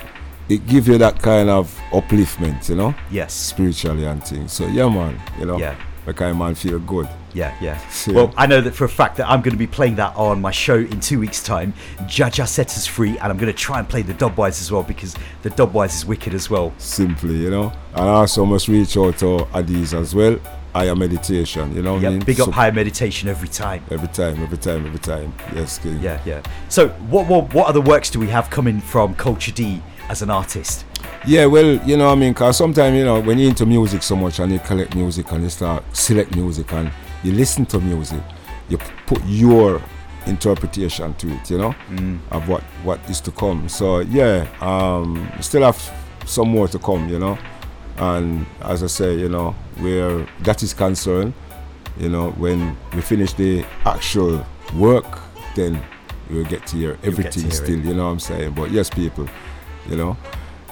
it gives you that kind of upliftment, you know? Yes. Spiritually and things. So yeah man, you know, Yeah. make a man feel good. Yeah, yeah. Well, I know that for a fact that I'm going to be playing that on my show in two weeks' time. Jaja set us free, and I'm going to try and play the dubwise as well because the dubwise is wicked as well. Simply, you know. And I also must reach out to Adiz as well. Higher meditation, you know what I Yeah, mean? big up So- higher meditation every time. Every time, every time, every time. Yes, King. Yeah, yeah. So, what, what what other works do we have coming from Kulture D as an artist? Yeah, well, you know I mean? Because sometimes, you know, when you're into music so much and you collect music and you start select music and you listen to music, you put your interpretation to it, you know, Mm. of what, what is to come. So, yeah, um, still have some more to come, you know. And as I say, you know, where that is concerned, you know, when we finish the actual work, then we'll get to hear get to everything hear it. still, you know what I'm saying? But yes, people, you know,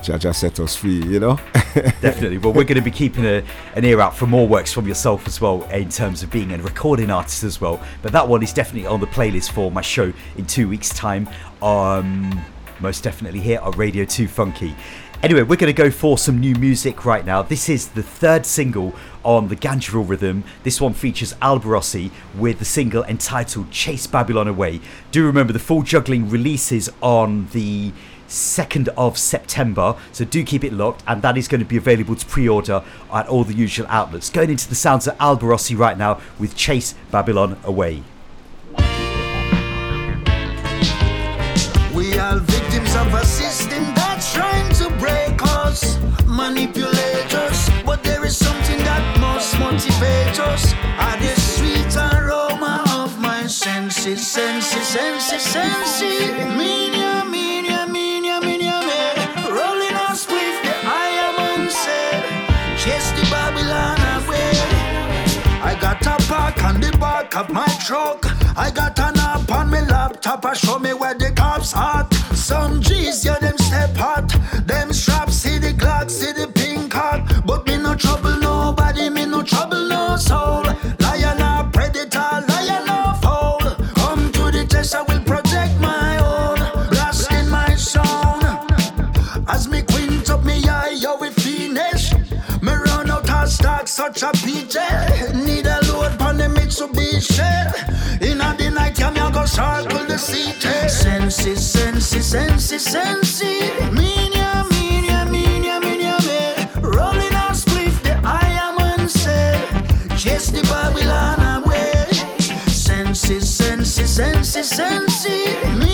Jaja set us free, you know? (laughs) Definitely. Well, we're going to be keeping a, an ear out for more works from yourself as well, in terms of being a recording artist as well. But that one is definitely on the playlist for my show in two weeks' time. Um, most definitely here on Radio 2 Funky. Anyway, we're going to go for some new music right now. This is the third single on the Ganjaville rhythm. This one features Alborosie with the single entitled Chase Babylon Away. Do remember the full juggling releases on the 2nd of September, so do keep it locked, and that is going to be available to pre order at all the usual outlets. Going into the sounds of Alborosie right now with Chase Babylon Away. We are victims of a system that's trying to break us, manipulate us. But there is something that must motivate us. Are the sweet aroma of my senses, senses, senses, senses. Minya, park on the back of my truck. I got an app on my laptop. I show me where the cops at. Some G's, yeah, them step hot. Them straps, see the Glock, see the pink heart. But me no trouble nobody, me no trouble no soul. Lion or predator, lion or foul. Come to the test, I will protect my own. Blasting my sound. As me quint up me eye, yo, we finish. Such a PJ. Need a load on the Mitsubishi. In a the night, yeah, me a go circle the city. Senses, senses, senses, senses. Minya, minya, minya, minya, me. Rolling on spliff, the I am unsaid. Chase the Babylon away. Senses, senses, senses, senses. Minya,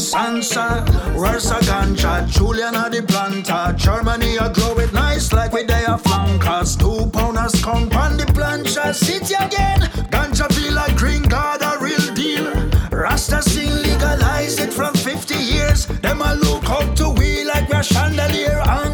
me, we must answer. Worse a ganja, Julian are the planter. Germany a grow it nice like we they are flankers. Two pounders come on the plancha. City again, ganja feel like green card a real deal. Rasta sing legalize it from 50 years. Them a look up to we like we're chandelier hang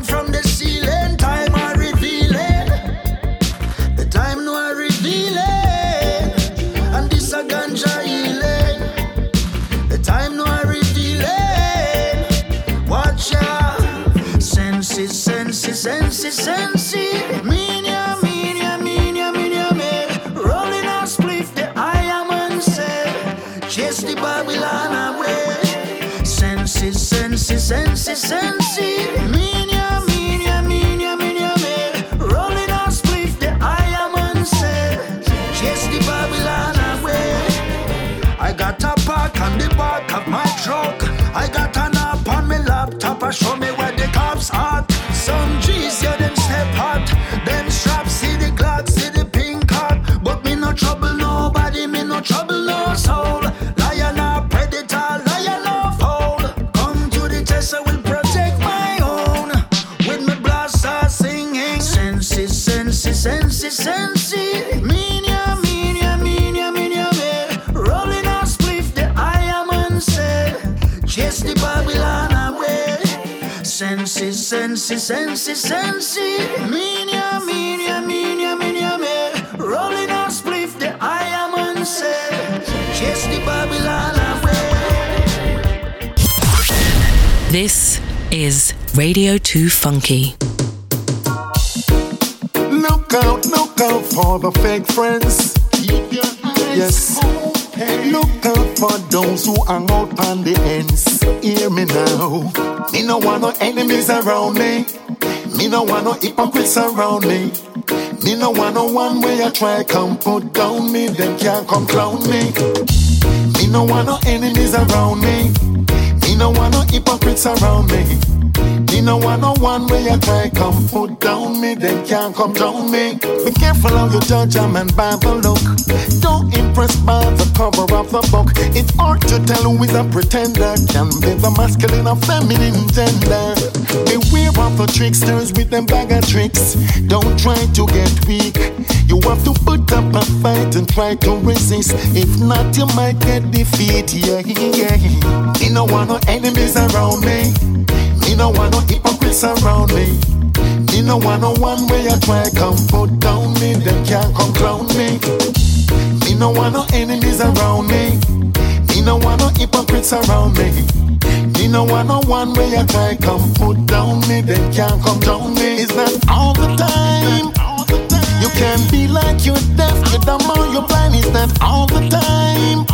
senses, senses, Minya, minya, minya, me. Rolling on spliff, the I am unsaid. Chase the Babylon away. This is Radio 2 Funky. Look out, look out for the fake friends. Yes. Look out for those who hang out on the ends. Hear me now. Me no want no enemies around me. Me no want no hypocrites around me. Me no want no one way I try come put down me. Them can't come clown me. Me no want no enemies around me. Me no want no hypocrites around me. Me no want no one way I try come put down me, they can't come down me. Be careful how you judge a man by the look. Don't impress by the cover of the book. It's hard to tell who is a pretender. Can be the masculine or feminine gender. Beware of the tricksters with them bag of tricks. Don't try to get weak. You have to put up a fight and try to resist. If not, you might get defeat. Yeah, yeah. Me no want no enemies around me. Me no want no hypocrites around me. Me no want no one way I try come put down me. Them can't come clown me. Me no want no enemies around me. Me no want no hypocrites around me. Me no want no one way I try come put down me. Them can't come down me. It's not all the time. You can be like you're deaf, you're dumb or you're blind. Is that all the time?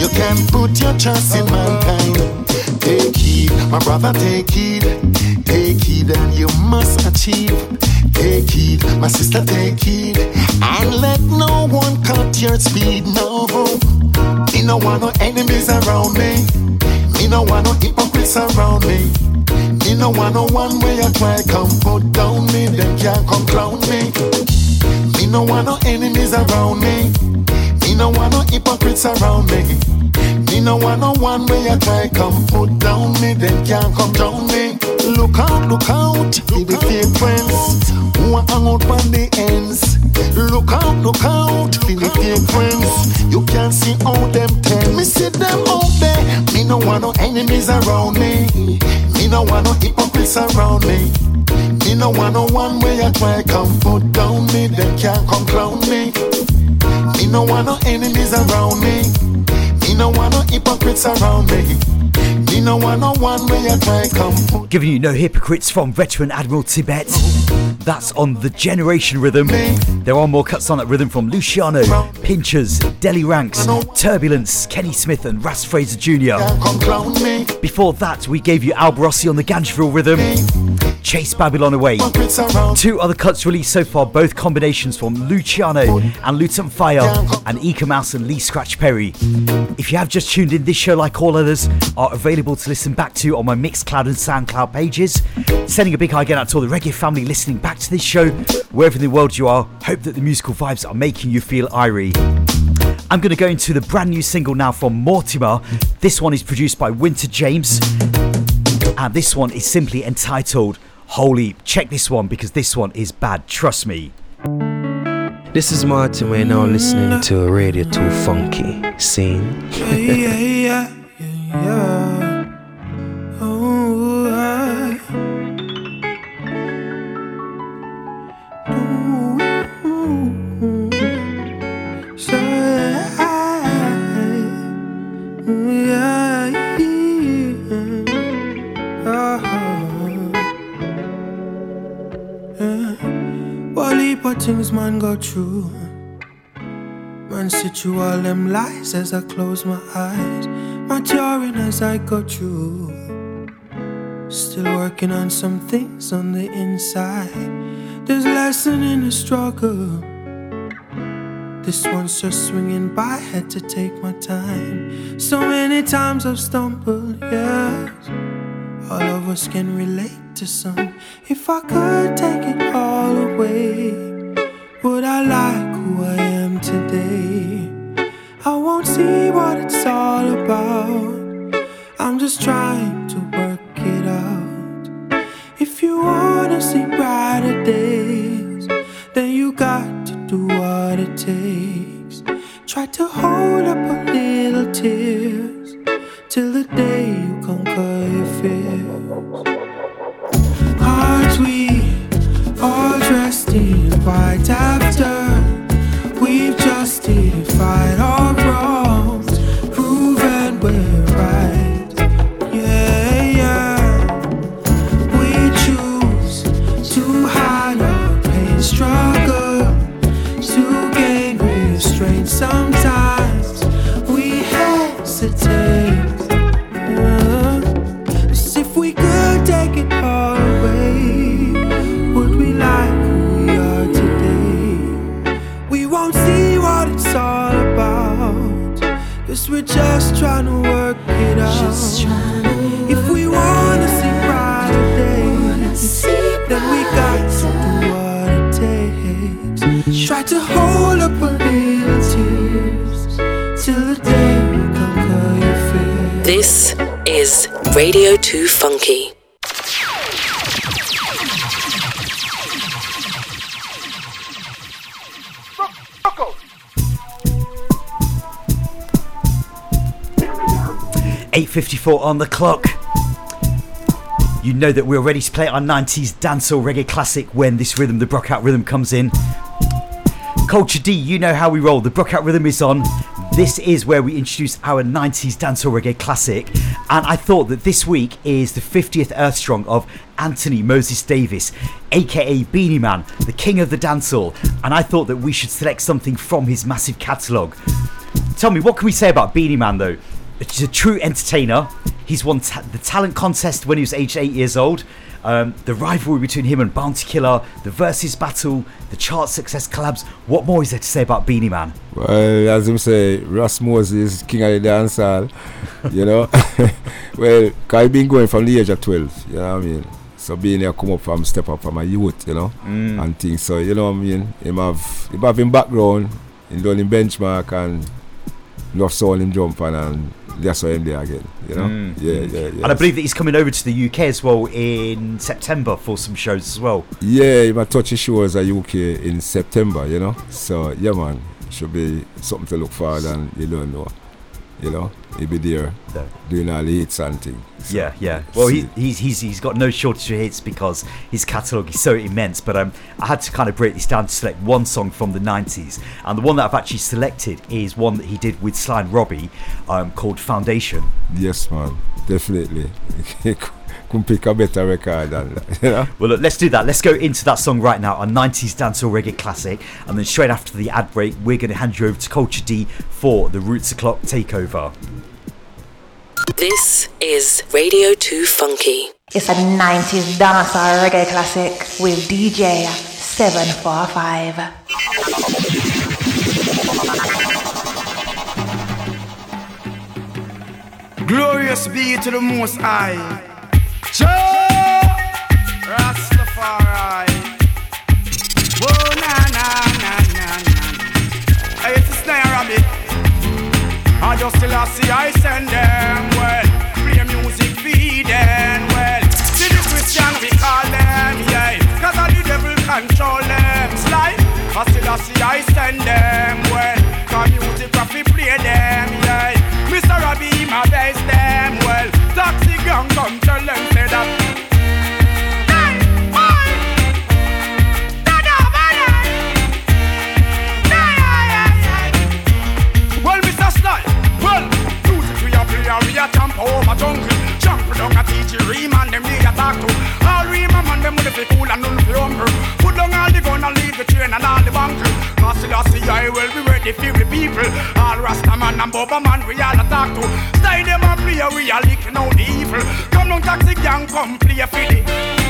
You can put your trust in mankind. Take heed, my brother, take heed. Take heed and you must achieve. Take heed, my sister, take heed. And let no one cut your speed. No, me no want no enemies around me. Me no want no hypocrites around me. Me no want no one way I try come put down me. Them can't come clown me. Me no want no enemies around me. Me no want no hypocrites around me. Me no want no one way I try come put down me. Them can't come down me. Look out, look out, see the fake friends who are hang out on the ends. Look out, look out, see the fake friends. You can see all them tell me see them out there. Me no want no enemies around me. Me no want no hypocrites around me. Me no want no one way I try come put down me. Them can't come clown me. Me no want no enemies around me. Me no want no hypocrites around me. Me no want no one way I try come Giving you no hypocrites from veteran Admiral Tibet. That's on the Generation Rhythm. There are more cuts on that rhythm from Luciano, Pinchers, Delly Ranks, Turbulence, Kenny Smith, and Ras Fraser Jr. come clown me. Before that, we gave you Alborosie on the Ganjaville Rhythm, Chase Babylon Away. Two other cuts released so far, both combinations from Luciano and Luton Fyah, and Eek-A-Mouse and Lee Scratch Perry. If you have just tuned in, this show, like all others, are available to listen back to on my Mixcloud and Soundcloud pages. Sending a big hi again out to all the reggae family listening back to this show, wherever in the world you are. Hope that the musical vibes are making you feel irie. I'm going to go into the brand new single now from Mortimer. This one is produced by Winta James, and this one is simply entitled Holy. Check this one because this one is bad, trust me. This is Martin. We're now listening to a Radio 2 Funky Scene. yeah, yeah, yeah, yeah. What things man go through. Man sit through all them lies as I close my eyes. Maturing as I go through. Still working on some things on the inside. There's lesson in the struggle. This one's just swinging by, had to take my time. So many times I've stumbled, yes. All of us can relate to some. If I could take it all away, would I like who I am today? I won't see what it's all about. I'm just trying to work it out. If you wanna see brighter days, then you got to do what it takes. Try to hold up a little tears till the day you conquer your fears. Aren't we all dressed in white after we've justified our wrongs, proven we're right? Yeah, yeah. We choose to hide our pain, struggle to gain restraint. Sometimes Radio 2 Funky. Eight fifty-four on the clock. You know that we're ready to play our 90s dancehall reggae classic when this rhythm, the Brockout rhythm, comes in. Kulture D, you know how we roll. The Brockout rhythm is on. This is where we introduce our 90s dancehall reggae classic, and I thought that this week is the 50th Earth Strong of Anthony Moses Davis, aka Beenie Man, the king of the dancehall, and I thought that we should select something from his massive catalogue. Tell me, what can we say about Beenie Man though? He's a true entertainer. He's won ta- the talent contest when he was aged eight years old. Um, the rivalry between him and Bounty Killer, the versus battle, the chart success collabs. What more is there to say about Beenie Man? Well, as him say, Ross Moses, king of the dancehall, (laughs) you know. (laughs) well, cause I been going from the age of 12, you know what I mean? So being here come up from step up from a youth, you know, Mm. and things. So you know what I mean? Him have him have him background, him done him benchmark and love soul him jump and that's why him there again. You know? Mm. Yeah, yeah, yeah. And I believe that he's coming over to the UK as well in September for some shows as well. Yeah, he might touch his shows at UK in September, you know. So yeah man, should be something to look forward and you don't know. You know, he'll be there doing all the hits and things. So, yeah, yeah. Well, he, he's he's he's got no shortage of hits because his catalogue is so immense. But um, I had to kind of break this down to select one song from the '90s, and the one that I've actually selected is one that he did with Sly and Robbie, um, called Foundation. Yes, man, definitely. (laughs) Couldn't pick a better record than that, you know. Well, look, let's do that. Let's go into that song right now, a 90s dancehall reggae classic. And then straight after the ad break, we're going to hand you over to Kulture D for the Roots O'Clock takeover. This is Radio 2 Funky. It's a 90s dancehall reggae classic with DJ 745. Glorious be to the Most High. Just I see I send them well. Play music feed them well. See the Christian we call them, yeah. Cause all the devil control them. See I send them well. Play them, yeah. Mr. Robbie, my them well. Tell them a jump over jungle. Jump down a teach ream and them they a talk to. All ream a man them with the cool and none fi humble. Put down all the gun and leave the train and all the bunker. Cause I see I will be ready for the people. All Rasta man and Bubba man we all a talk to. Stay them and play we a licking out the evil. Come down taxi gang come play a filly.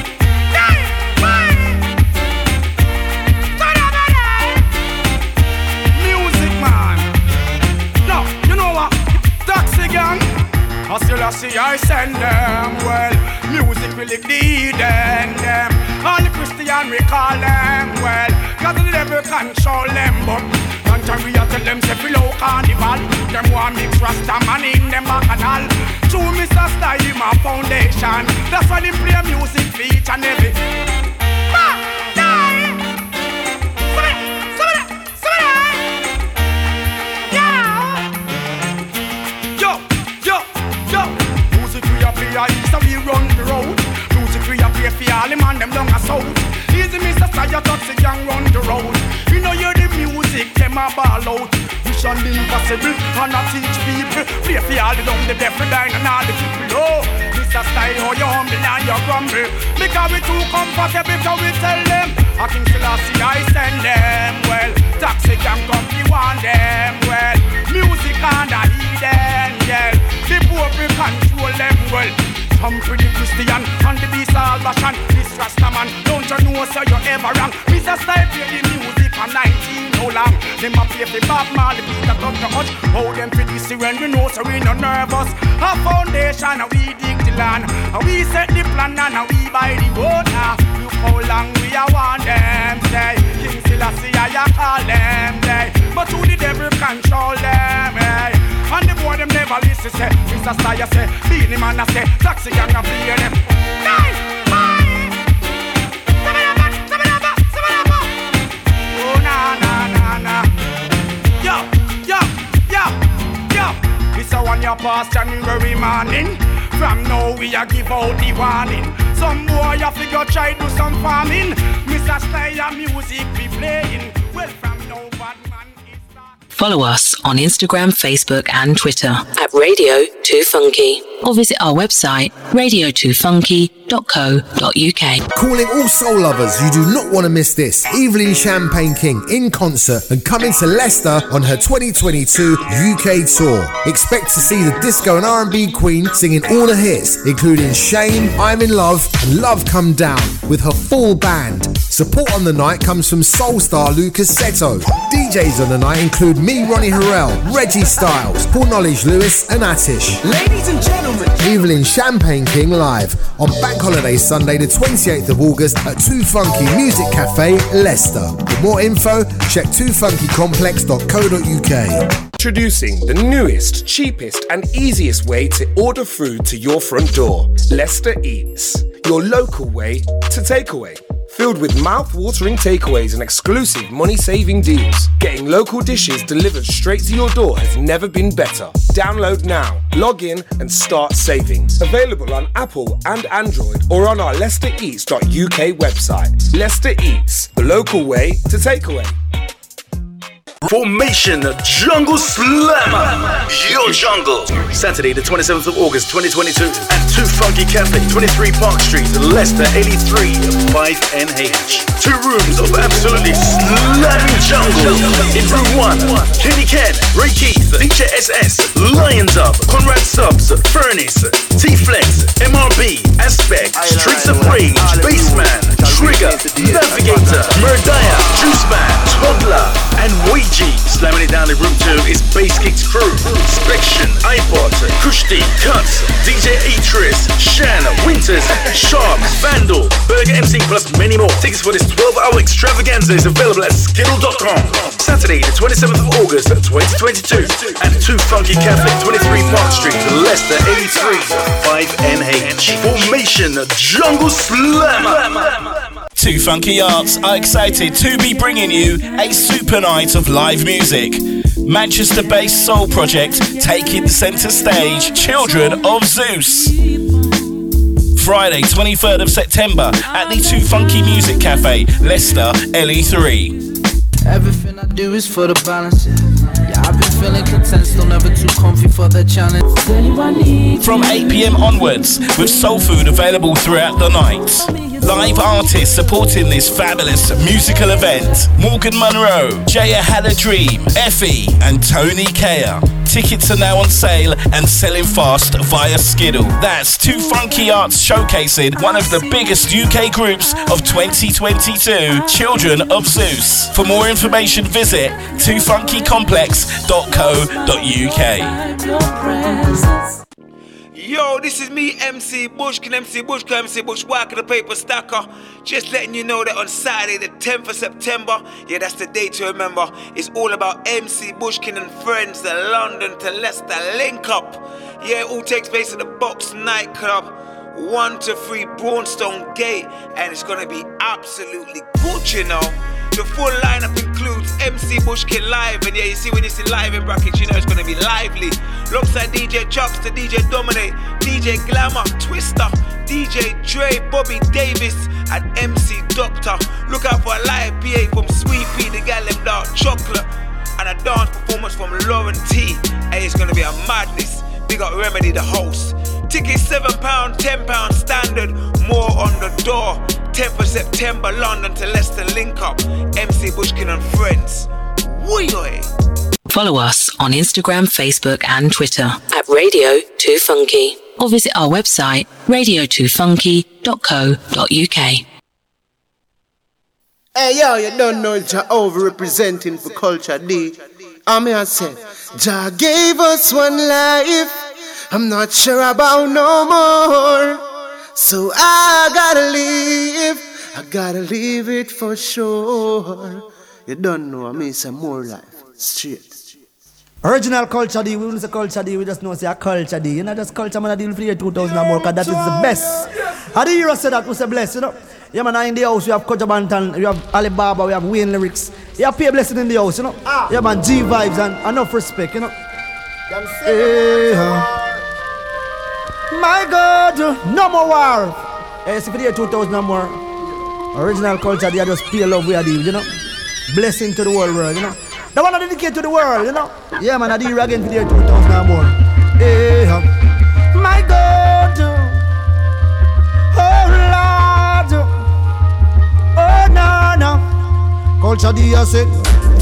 I still I see I send them well. Music will lead them. them. All the Christian we call them well. Cause the devil control them but Country we a tell them say below carnival Them want mix Rasta man in them bacchanal True Mr. Style my foundation That's why they play music for each and every Play for all the man them down a south. Easy Mr. Style, taxi gang run the road. You know hear the music, them a ball out. Mission impossible, and I teach people. Play for all the dumb, the deaf, the dying, and all the people. Oh, Mr. Style, how you humble and you grumble. Because we too comfortable, so we tell them. I King Selassie, I send them. Well, Toxic come, we want them. Well, music and I heed them, yeah. The poor control them, well. Some pretty Christian and the beast all passion. This Rasta man, don't you know so you ever wrong? Mr. Style play the music from 19 how long? Them a play for Bob Marley, Peter Tosh, the Hutch. How them for this when we know so we no nervous. A foundation and we dig the land. And we set the plan and we buy the road now. Look how long we a want them say. King Selassie I a call them say. But who the devil control them hey? And the boy them never listen say. Mr. Style say Beenie man a say Taxi gang a play them. Nice Oh na na na na Yo yo yo yo. This a one year past January morning. From now we a give out the warning. Some boy a figure try do some farming. Mr. Style music be playing. Well from now Follow us on Instagram, Facebook, and Twitter. At Radio 2 Funky. Or visit our website radio2funky.co.uk. Calling all soul lovers, you do not want to miss this. Evelyn Champagne King in concert and coming to Leicester on her 2022 UK tour. Expect to see the disco and R&B queen singing all the hits, including Shame, I'm in Love, and Love Come Down with her full band. Support on the night comes from soul star Lucas Seto. DJs on the night include me, Ronnie Harrell, Reggie Styles, Paul Knowledge Lewis, and Atish. Ladies and gentlemen, Evelyn Champagne King live on Bank Holiday Sunday, the 28th of August at Too Funky Music Cafe, Leicester. For more info, check toofunkycomplex.co.uk. Introducing the newest, cheapest, and easiest way to order food to your front door Leicester Eats, your local way to takeaway. Filled with mouth-watering takeaways and exclusive money-saving deals. Getting local dishes delivered straight to your door has never been better. Download now, log in and start saving. Available on Apple and Android or on our LeicesterEats.uk website. Leicester Eats, the local way to takeaway. Formation Jungle Slammer. Your jungle. Saturday, the 27th of August 2022 at 2 Funky Cafe, 23 Park Street, Leicester, 83 5NH. Two rooms of absolutely slamming jungle. In room 1, Kenny Ken, Ray Keith, DJ SS, Lions Up, Conrad Subs, Furnace, T-Flex, MRB, Aspect, Streets of Rage, Bassman, Trigger, Navigator, Murdiah, Juice Man, Toddler, and Ouija. Slamming it down in room 2 is Bass Kicks Crew, Inspection, iPod, Kushti, Cuts, DJ Atris, Shan, Winters, Sharp, Vandal, Burger MC, plus many more. Tickets for this 12 hour extravaganza is available at Skiddle.com. Saturday, the 27th of August 2022 at 2 Funky Cafe, 23 Park Street, Leicester, 83 5NH. Formation Jungle Slammer. Two Funky Arts are excited to be bringing you a super night of live music. Manchester based soul project taking the centre stage, Children of Zeus. Friday, 23rd of September at the Two Funky Music Cafe, Leicester, LE3. Everything I do is for the balance, yeah. Yeah, I've been feeling content, still never too comfy for the challenge. From 8 pm onwards, with soul food available throughout the night. Live artists supporting this fabulous musical event Morgan Monroe, Jaya Had a Dream, Effie, and Tony Kea. Tickets are now on sale and selling fast via Skiddle. That's Two Funky Arts showcasing one of the biggest UK groups of 2022, Children of Zeus. For more information, visit twofunkycomplex.co.uk. Yo, this is me, MC Bushkin, MC Bushkin, MC Bush, walking the paper stacker. Just letting you know that on Saturday, the 10th of September, yeah, that's the day to remember. It's all about MC Bushkin and friends, the London to Leicester link up. Yeah, it all takes place at the Box nightclub. 1 to 3 Braunstone Gate, and it's gonna be absolutely good, you know. The full lineup includes MC Bushkin live, and yeah, you see when you see live in brackets, you know it's gonna be lively. Alongside DJ Chucks, to DJ Dominate, DJ Glamour, Twister, DJ Dre, Bobby Davis, and MC Doctor. Look out for a live PA from Sweet Pea, the gal Dark Chocolate, and a dance performance from Lauren T. Hey, it's gonna be a madness. Big up Remedy, the host. Tickets £7, £10 standard, more on the door. 10th of September, London to Leicester link up. MC Bushkin and friends. Woo Follow us on Instagram, Facebook, and Twitter at Radio 2 Funky or visit our website radio2funky.co.uk. Hey yo, you don't know Jah overrepresenting for Kulture D. I'm here say, Jah gave us one life. I'm not sure about no more. So I gotta leave. I gotta leave it for sure. You don't know, I mean some more life. Straight. Original Kulture D, we don't say Kulture D, we just know say a Kulture D. You know, just culture man a deal for the year 2000 and more, because that is the best. How the hero say that, we say bless, you know. Yeah, man, in the house, we have Kocha Bantan, we have Alibaba, we have Wayne Lyrics. You have Pay Blessing in the house, you know. Ah. Yeah, man, G vibes and enough respect, you know. Hey, my God, no more war. Hey, see for the year 2000 no more. Original culture, they are just pure love we are doing, you know. Blessing to the whole world, you know. The one I dedicate to the world, you know. Yeah, man, I do again for the year 2000 and more. Yeah, my God, oh Lord, oh no no. Kulture D I say,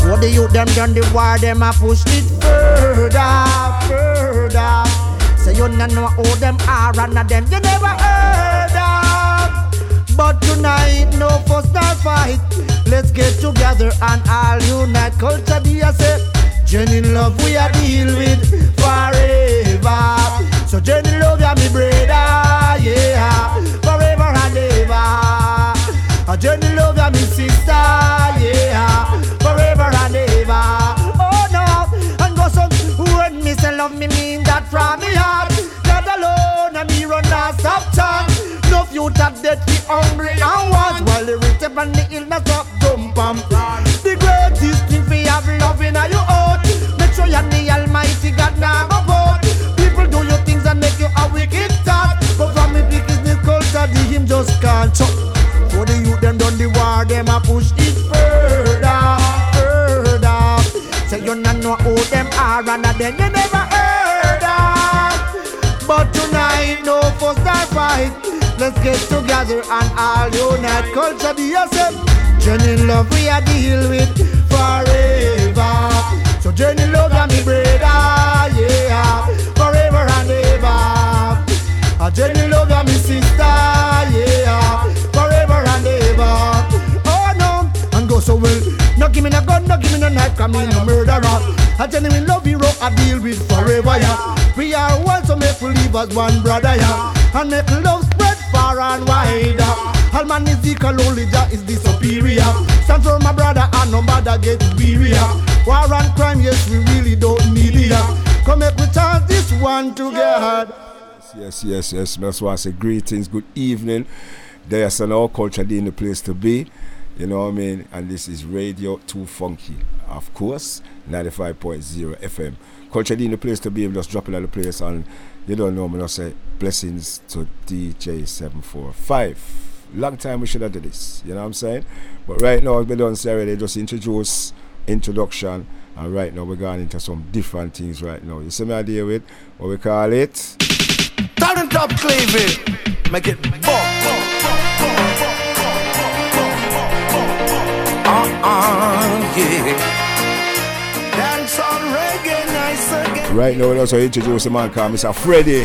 for the youth them done the war, them a push it further, further. You no know who them are, and them you never heard of. But tonight, no fuss, no fight. Let's get together and all unite. Kulture D I say, genuine love we are deal with forever. So genuine love, yeah, me brother, yeah, forever and ever. A genuine love, yeah, me sister, yeah, forever and ever. Oh no, and go some when me say love me mean that from a. No future dead, we hungry and want. While the rich up and the illness up jump and The greatest thing we have love in your heart. Make sure you're the almighty God now go People do your things and make you a wicked thought. But from me pick culture, the just can't chop For the youth them done the war, them a push it further, further. Say you not know who them are and then you never heard Let's get together and all unite. Culture be yourself. Genuine love we are deal with forever. So genuine love and me brother, ah, yeah, forever and ever. A genuine love and me sister, yeah, forever and ever. Oh no, and go so well. No give me no gun, no give me no knife, come me no murderer. A genuine love hero I deal with forever, yeah. We are one, so make we live as one brother, yeah. And make love spread far and wide. All man is equal, only Jah is the superior. Stand for my brother and no matter get weary. War and crime, yes, we really don't need it. Come make we chant this one together. Yes, yes, yes. That's why I say greetings, good evening. There's an all culture in the place to be. You know what I mean? And this is Radio 2 Funky. Of course, 95.0 FM. Culture in the place to be, I'm just dropping out the place and you don't know me, I say blessings to DJ 745. Long time we should have done this, you know what I'm saying? But right now, we done say already, just introduce introduction, and right now we're going into some different things right now. You see me idea with what we call it? Turn it up, Cleavy. Make it bump. Right now, we also introduce a man called Mr. Freddy.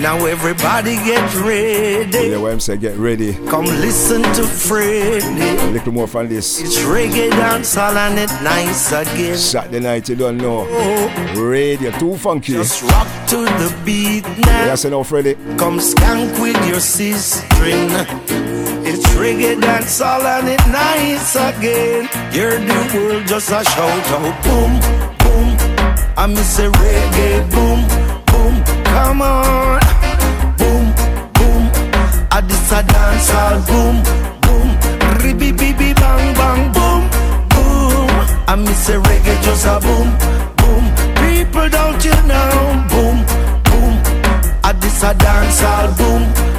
Now everybody get ready. Yeah, what I'm saying, get ready. Come listen to Freddy. A little more from this. It's reggae dancehall and it nice again. Saturday night, you don't know. Radio, too funky. Just rock to the beat now. Yes, I know, Freddy. Come skank with your sister. Reggae dancehall and it nice again. Hear the world just a shout out, boom, boom. I miss a reggae, boom, boom. Come on, boom, boom. I this a dancehall, boom, boom. Ribby, bibby, bang, bang, boom, boom. I miss a reggae, just a boom, boom. People, don't you know, boom, boom. I this a dancehall, boom, boom.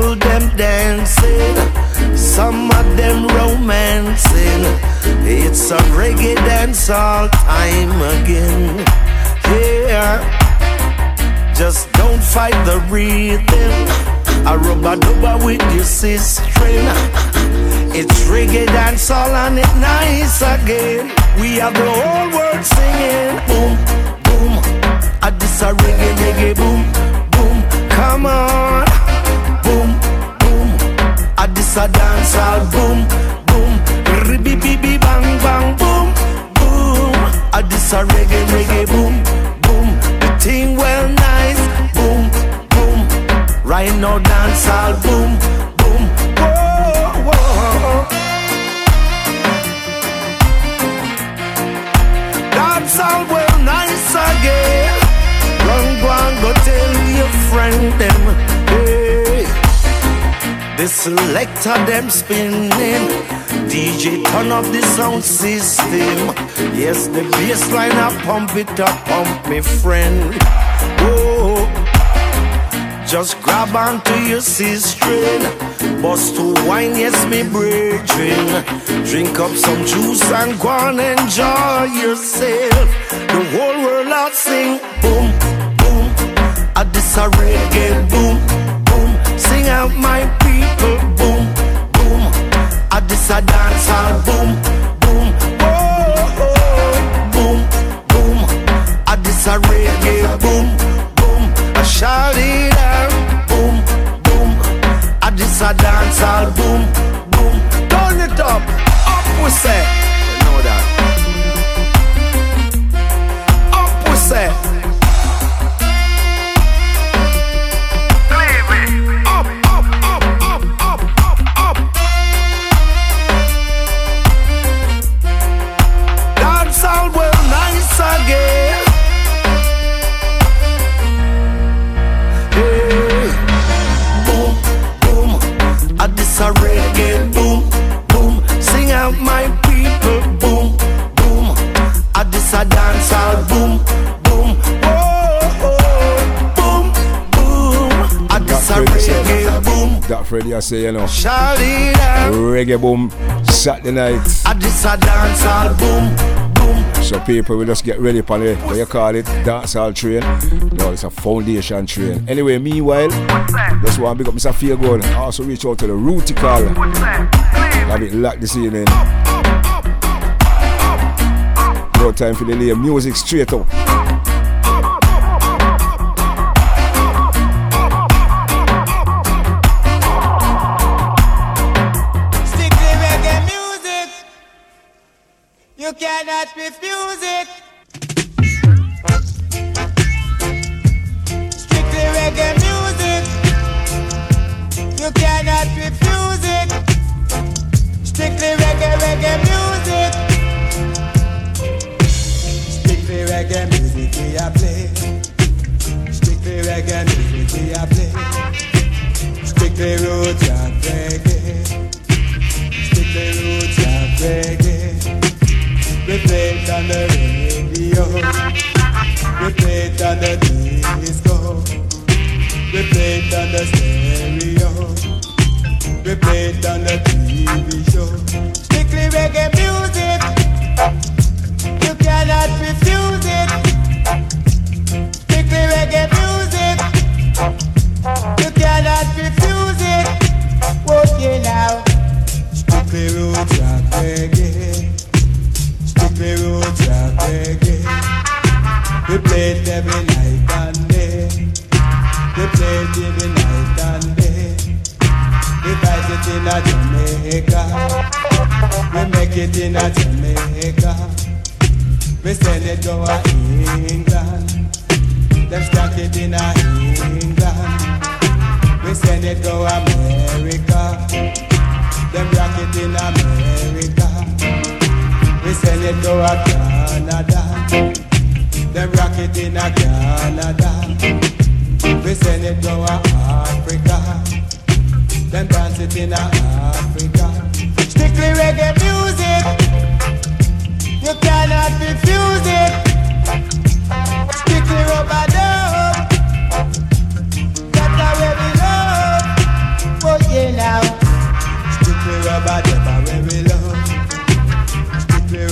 People them dancing, some of them romancing. It's a reggae dance all time again. Yeah, just don't fight the rhythm. A dubba with your sister. It's reggae dance all and it nice again. We have the whole world singing. Boom, boom. I this a reggae, reggae, boom, boom. Come on. I this a dance all boom, boom. Ribby bibby bang bang boom, boom. I this a reggae reggae boom, boom. The thing well nice, boom, boom. Right now dance all boom, boom. Whoa, well nice again. Run go go tell your friend them. The selector them spinning. DJ turn up the sound system. Yes, the bass line I pump it up, pump me friend. Oh, Just grab onto your sister. Bust to wine, yes, me brethren. Drink up some juice and go and enjoy yourself. The whole world out sing boom, boom. At this a reggae boom. Sing out my people boom, boom. I this a dance hall boom, boom. Oh, oh, boom, boom. At this a reggae boom, boom. I shout it out boom, boom. I this a dance hall boom, boom. Turn it up, up we say. You know that. Up we say. I say, you know. Shout it out. Reggae boom, Saturday night. At this a dance all boom, boom. So people will just get ready for it. What you call it? Dancehall train. No, it's a foundation train. Anyway, meanwhile, just want to big up Mr. Fear Gold. Also reach out to the Rooty Call. Have it locked this evening. No time for the lay music straight up. Cannot refuse it. Strictly reggae music. You cannot refuse it. Strictly reggae, reggae music. Strictly reggae music we a play. Strictly reggae music we a play. Strictly roots and reggae. Strictly roots and reggae. Play it on the radio. We play it on the disco. We play it on the stereo. We play it on the TV show. Strictly reggae music. You cannot refuse it. Strictly reggae music. You cannot refuse it. Okay now. Strictly roots rock reggae. Strictly roots reggae. We play it every night and day. We play it every night and day. We fight it in a Jamaica. We make it in a Jamaica. We send it to a England. Them stack it in a England. We send it to America. Them rock it in America. We send it to a Canada. Them rock it in a Canada. We send it to a Africa. Them dance it in a Africa. Strictly reggae music. You cannot refuse it. Strictly rubber dub. That's way we love. Oh yeah now. Strictly rubber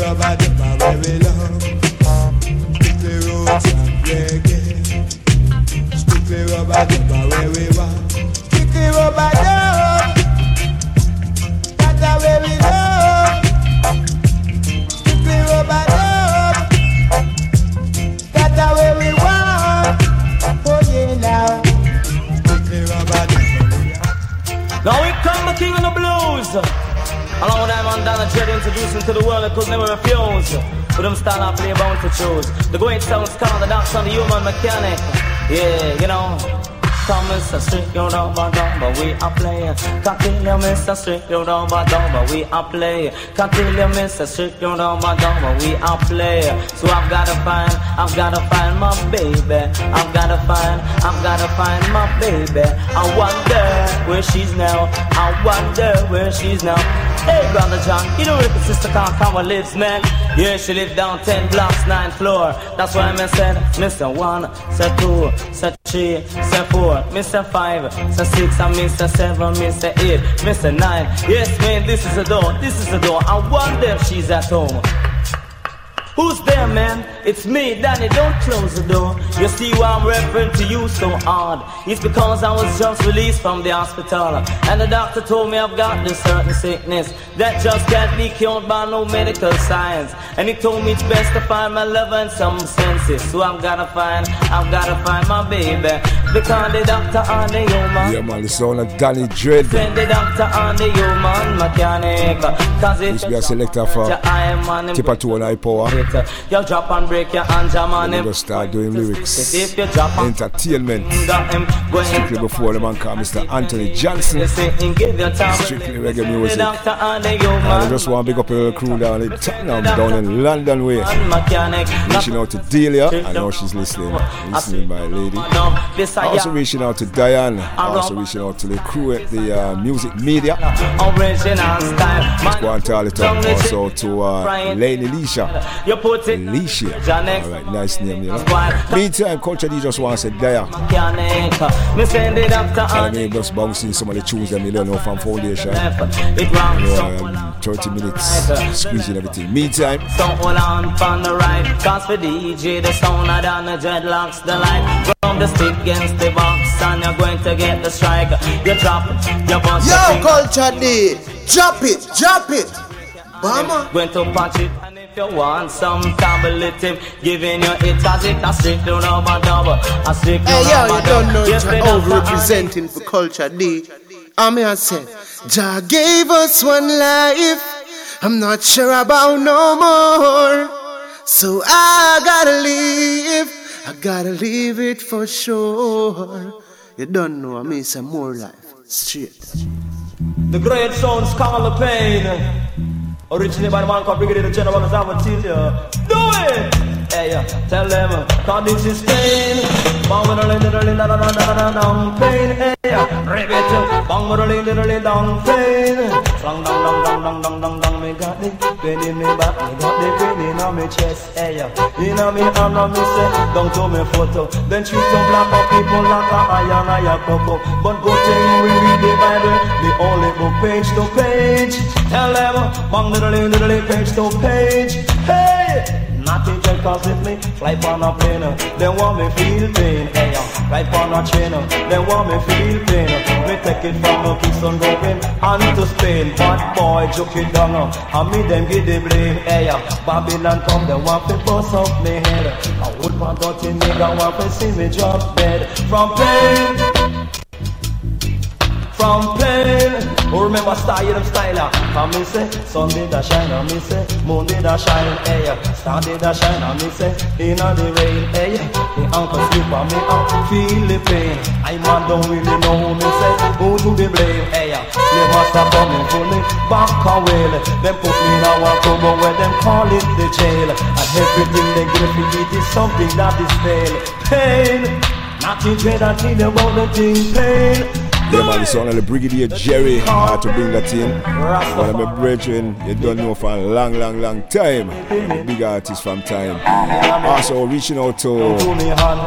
Strictly rubber dub, Along with them and Donna Dread introducing to the world that could never refuse. With them stand up, play bound to choose. The great sounds come, the dance on the human mechanic. Yeah, you know. Come Mr. Strict, you know, but but we are playing. Continue, Mr. Strict, you know, but but we are playing. Continue, Mr. Strict, you don't know, but but we are playing. So I've gotta find, I've gotta find my baby. I've gotta find, I've gotta find my baby. I wonder where she's now. I wonder where she's now. Hey, brother John, you know if sister can't come and lives, man. Yeah, she live down 10 blocks, 9 floor. That's why I'm said, Mr. 1, say 2, say 3, say 4, Mr. 5, say 6, and Mr. 7, Mr. 8, Mr. 9. Yes, man, this is the door, this is the door. I wonder if she's at home. Who's there, man? It's me, Danny. Don't close the door. You see why I'm referring to you so hard? It's because I was just released from the hospital. And the doctor told me I've got this certain sickness that just can't be cured by no medical science. And he told me it's best to find my love and some senses. So I've gotta find, I've gotta find my baby. Because the doctor on the human. Yeah, man, the sound of Danny Dread. Send the doctor on the human mechanic. Cause Used to be a selector for 2 and High Power. You drop and break your hands, jam on him. Just start doing lyrics. If you drop Entertainment. him, go ahead. Strictly before the man called Mr. Anthony Johnson. Give your time. Strictly reggae music. The doctor on the And I just want to big up a little crew down in Tottenham, down in London way. Reaching out to Delia, I know she's listening. Listening, my lady. Also reaching out to Diane. Also reaching out to the crew at the uh, music media. Original go and tell it up. Also to uh, Lane Alicia. You put it Alicia. Alright, nice name, you know. Meantime, Kulture D just wants to say Dia. mechanic. Me send the doctor And I on mean, just bouncing some of the tunes that me don't know from Foundation. It. You know, um, 30 minutes, squeezing everything. Meantime, So hold on from the right Cause for DJ the sound of down the dreadlocks the light From the stick against the box And you're going to get the strike You drop it, you bust Yo, Kulture D, drop it, drop it. Mama. Going to punch it And if you want some tabulative Giving you it as it A stick to rubber double A stick to Hey, yo, you don't know Yes, you're the over-representing for Kulture D. I'm here say, Jah gave us one life. I'm not sure about no more. So I gotta leave. I gotta leave it for sure. You don't know I mean some more life. Straight. The great sounds Carl Pain Originally by the man called Brigadier Jerry you Do it! Hey, uh, tell them, uh, cause this is pain. Bang with a little, little, little, little, down pain. Hey, uh, rip it Bang with a little, little, down pain. Dang, dang, dang, dang, dang, dang, dang, dang Me got the pain in me back Me got the pain in me chest. Hey, uh, in on me arm, on me say Down to me foot uh, Then treat some black people like a iron, iron, cocoa. But go tell you we read the Bible. The only book page to page. Tell them, bang little, little, page to page. Hey! Nothing can cause it me Fly on a plane They want me feel pain Hey, uh, right on a chain They want me feel pain Me take it from the Kingston going On to Spain Bad boy joke it down uh, And me them give the blame Hey, uh, Babylon come They want to bust up me head. I would want dirty nigga Want to see me drop dead. From pain from pain. Oh, remember style them styler. And me say, sun did a shine, and me say, moon did a shine, hey. Star did a shine, and me say, inna the rain, hey. The ankle sleep, and me up, feel the pain. I man don't really know me say, who to the blame, hey. Slave master coming fully back away. Them put me in a October where them call it the jail. And everything they give me it is something that is fail. Pain, nothing dread I until about the thing pain. Yeah, man, the sound of the Brigadier Jerry. Had to bring that in. One of my brethren, you don't know for a long, long, long time. A big artist from time. Also reaching out to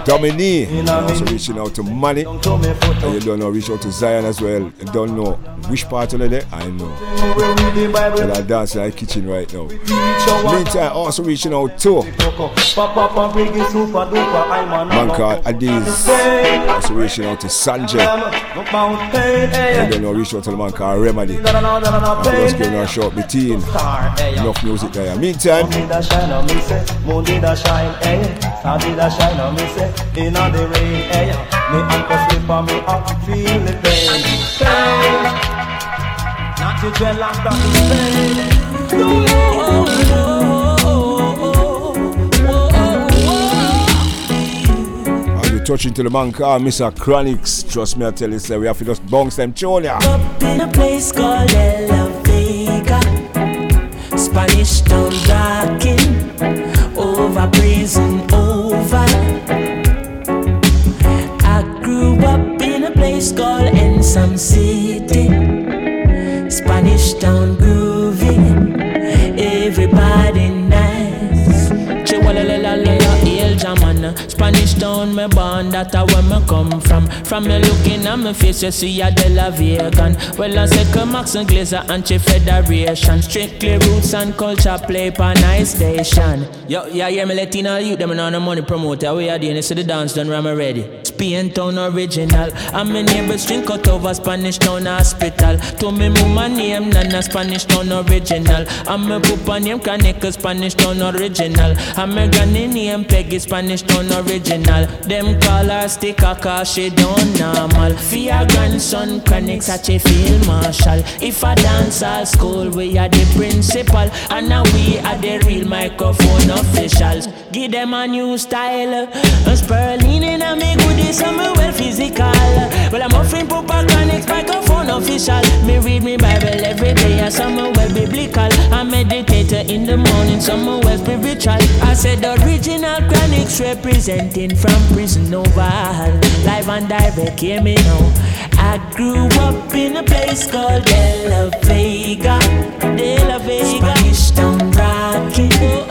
Dominique. Also reaching out to Manny. And you don't know, reach out to Zion as well. You don't know which part of the day, I know. Well, I dance in the kitchen right now. Meantime, also reaching out to man called Adiz. Also reaching out to Sanjay. I don't know, reach out to the man called Remedy. I'm just giving her a short between. Enough music there. Meantime, Moon did a shine on me say, moon did a shine, eh? Star did a shine on me say, inna the rain, eh? Me ankle slip on me up, feel the pain. Not to on that pain. I'll be touching to the man called ah, Mr. Chronics. Trust me, I tell you, say we have to just bounce them tune ya. in a place called La Vega. Spanish town rocking over prison over. I grew up in a place called Ensom City. Spanish town grooving, everybody nice. Spanish town, me born, that a where me come from. From me looking at my face, you see a De La Vegan. Well, I say come Max and Glazer, Anti Federation. Strictly roots and culture play pa nice station. Yo, yeah, yeah, me all you them on the money promoter. We are doing this, so the dance done, I'm ready. Spain town original. I'm a neighbor's drink out over Spanish town hospital. To me, mama name, Nana Spanish town original. I'm a papa name, Kaneka Spanish town original. I'm a granny name, Peggy Spanish town original. Them call her sticker cause she don't normal. Your grandson, Chronic such a field marshal. If I dance all school, we are the principal. And now we are the real microphone officials. Give them a new style. A Sperling in a me goodies, I'm a well physical. Well, I'm offering proper Chronic microphone official. Me read me Bible every day, I'm a well biblical. I'm meditator in the morning, some well spiritual. I said the original Chronics representing from prison oval. Live and direct, hear me now. I grew up in a place called De La Vega, De La Vega. Spanish town rocking oh,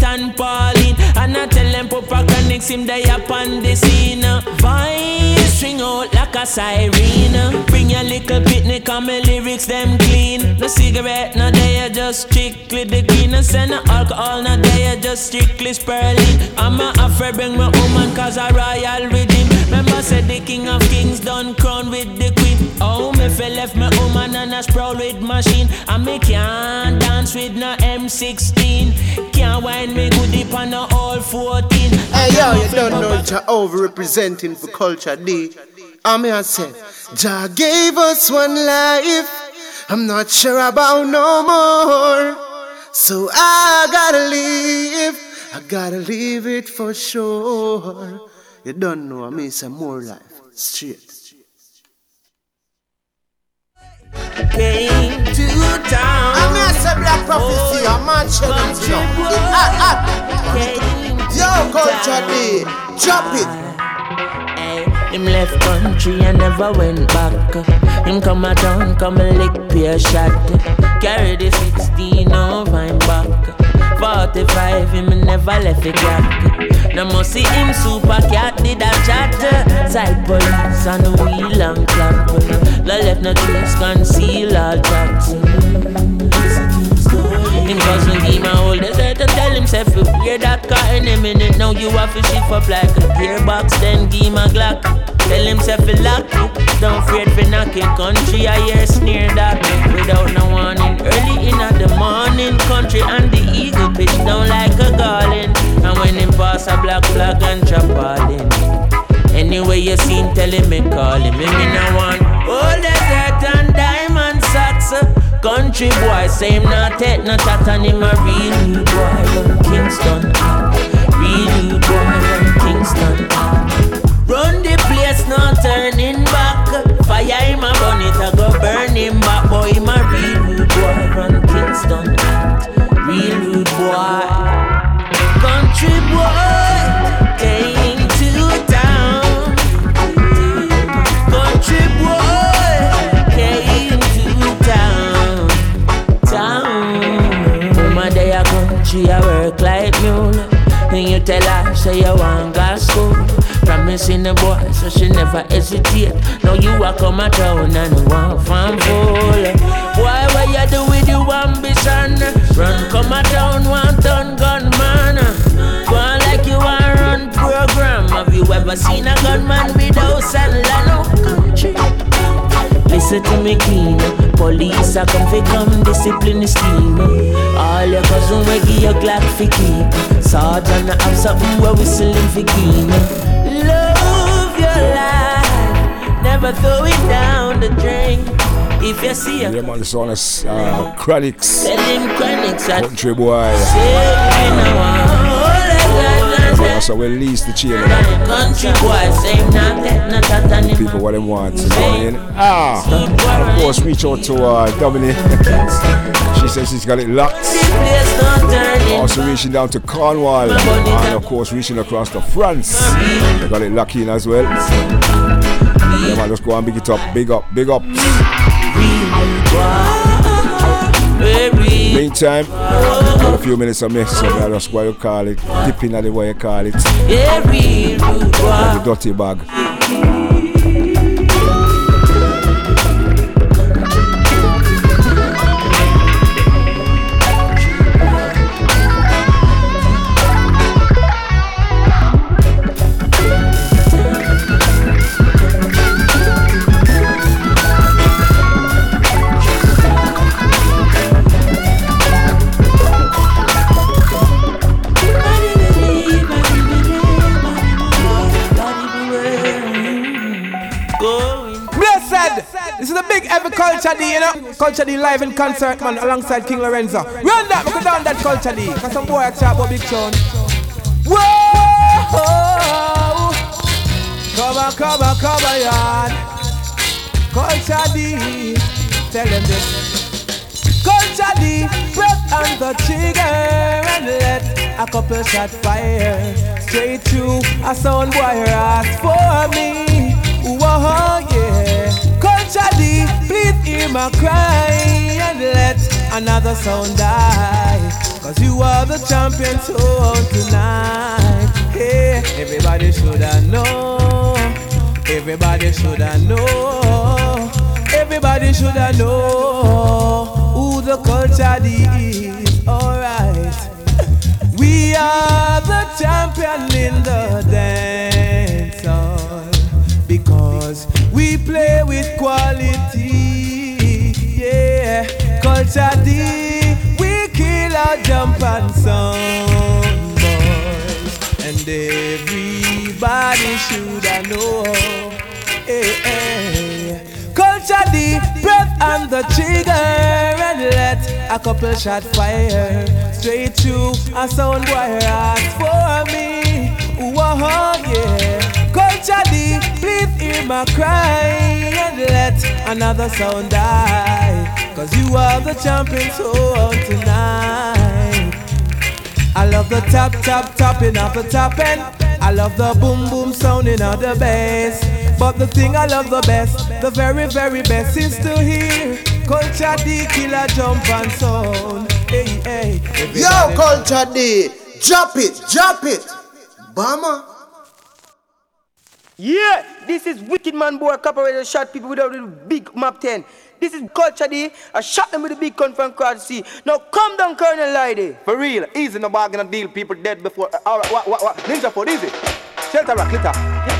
Pauline. And I tell them Papa Chronics him they up on the scene. Voice string out like a siren. Bring your little picnic and my lyrics them clean. No cigarette, no they just strictly the green. No send no alcohol, no they just strictly spurling. I'm a afraid bring my woman cause I royal with him. Remember said the king of kings done crown with the. Oh, me fell left my woman and a sprawl with machine. And me can't dance with no M16. Can't wind me good deep on no all 14. Hey yo, you don't know Jah over representing for Kulture D. I'm here say, Jah gave us one life. I'm not sure about no more. So I gotta leave. I gotta leave it for sure. You don't know, I mean some more life. Straight. Came to town. I'm here say black oh, prophecy. I'm not sure you know. Hot, hot. Yo, Kulture D. Drop it. Him left country and never went back. Him come a town, come a lick peer shot. Carry the 16 over him back. 45, him never left a gap. Now must see him super cat did a chat. Side police on the wheel and clap. No left no trace, conceal all tracks. Him cousin give my old desert and tell himself you hear that car in a minute. Now you have to shift up like a gearbox, then give my Glock. Tell himself he lock it, don't afraid for knocking. Country I hear sneer that without no warning. Early in the morning, country and the eagle pitch down like a garland. And when him pass a black flag and drop all in. Anyway you seen tell him me call him. Me me no want diamond socks. Country boy same not take no chat and him a real new boy from Kingston. Real new boy from Kingston. Run the place, no turning back. Fire him a burn it, I go burn him back. Boy, him a real rude boy from Kingston. Real rude boy. Say you want go school. Promising the boy, so she never hesitate. Now you a come a town and want farm full. Why what you do with your ambition? Run come a town, want done gunman. Go on like you want run program. Have you ever seen a gunman without and no country? To me clean. Police a come fi come discipline scheme. All your cousin we give you Glock fi keep. Sergeant a have something we whistling fi keen. Love your life, never throw it down the drain. If you see a Yeah, man, this one is uh, Chronics. Tell him Chronics at Country boy. Say you know, let God so we lease the chain. Country boy, same not that, not that, People what they want, you know what I mean? Ah, and of course, reach out to uh, Dominic. (laughs) she says she's got it locked. Also reaching down to Cornwall, and of course reaching across to France. They got it locked in as well. Yeah, man, let's go and big it up, big up, big up. Meantime, got a few minutes of me, so I just what you call it, dipping at the way you call it. The dirty bag. Culture D, you know? Kulture D live in concert, man, alongside King Lorenzo. Run that, go down that Kulture D. Cause some boy I chat about big tune. Whoa! Come on, on, come on, yard. Kulture D. Tell them this. Kulture D. Press on the trigger and let a couple shot fire. Straight through a sound boy ask for me. Whoa, yeah. Culture please hear my cry and let another sound die. Cause you are the champion sound tonight. Hey, everybody shoulda know. Everybody shoulda know. Everybody shoulda know who the culture is. Alright. (laughs) We are the champion in the dance play with quality. Yeah, Kulture D, we kill our jump and sound boys, and everybody should I know. Hey, hey. Kulture D, breath on the trigger and let a couple shot fire straight through a sound boy ask for me. Whoa, yeah. Kulture D, please hear my cry and let another sound die. Cause you are the champion soul tonight. I love the tap, tap, tapping of the top end. I love the boom, boom sounding of the bass. But the thing I love the best, the very, very best is to hear Kulture D killer jump and sound. Hey, hey. Yo, Kulture D, drop it, drop it. Bama. Yeah, this is Wicked Man Boy Corporated shot people without the big map 10. This is Kulture D. I shot them with a big gun from crowd C. Now come down, Colonel Lady. For real, easy no bargain deal. People dead before. Uh, all right, what, what, what? Ninja for easy. Shelter rock, glitter.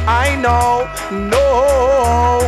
I know, no,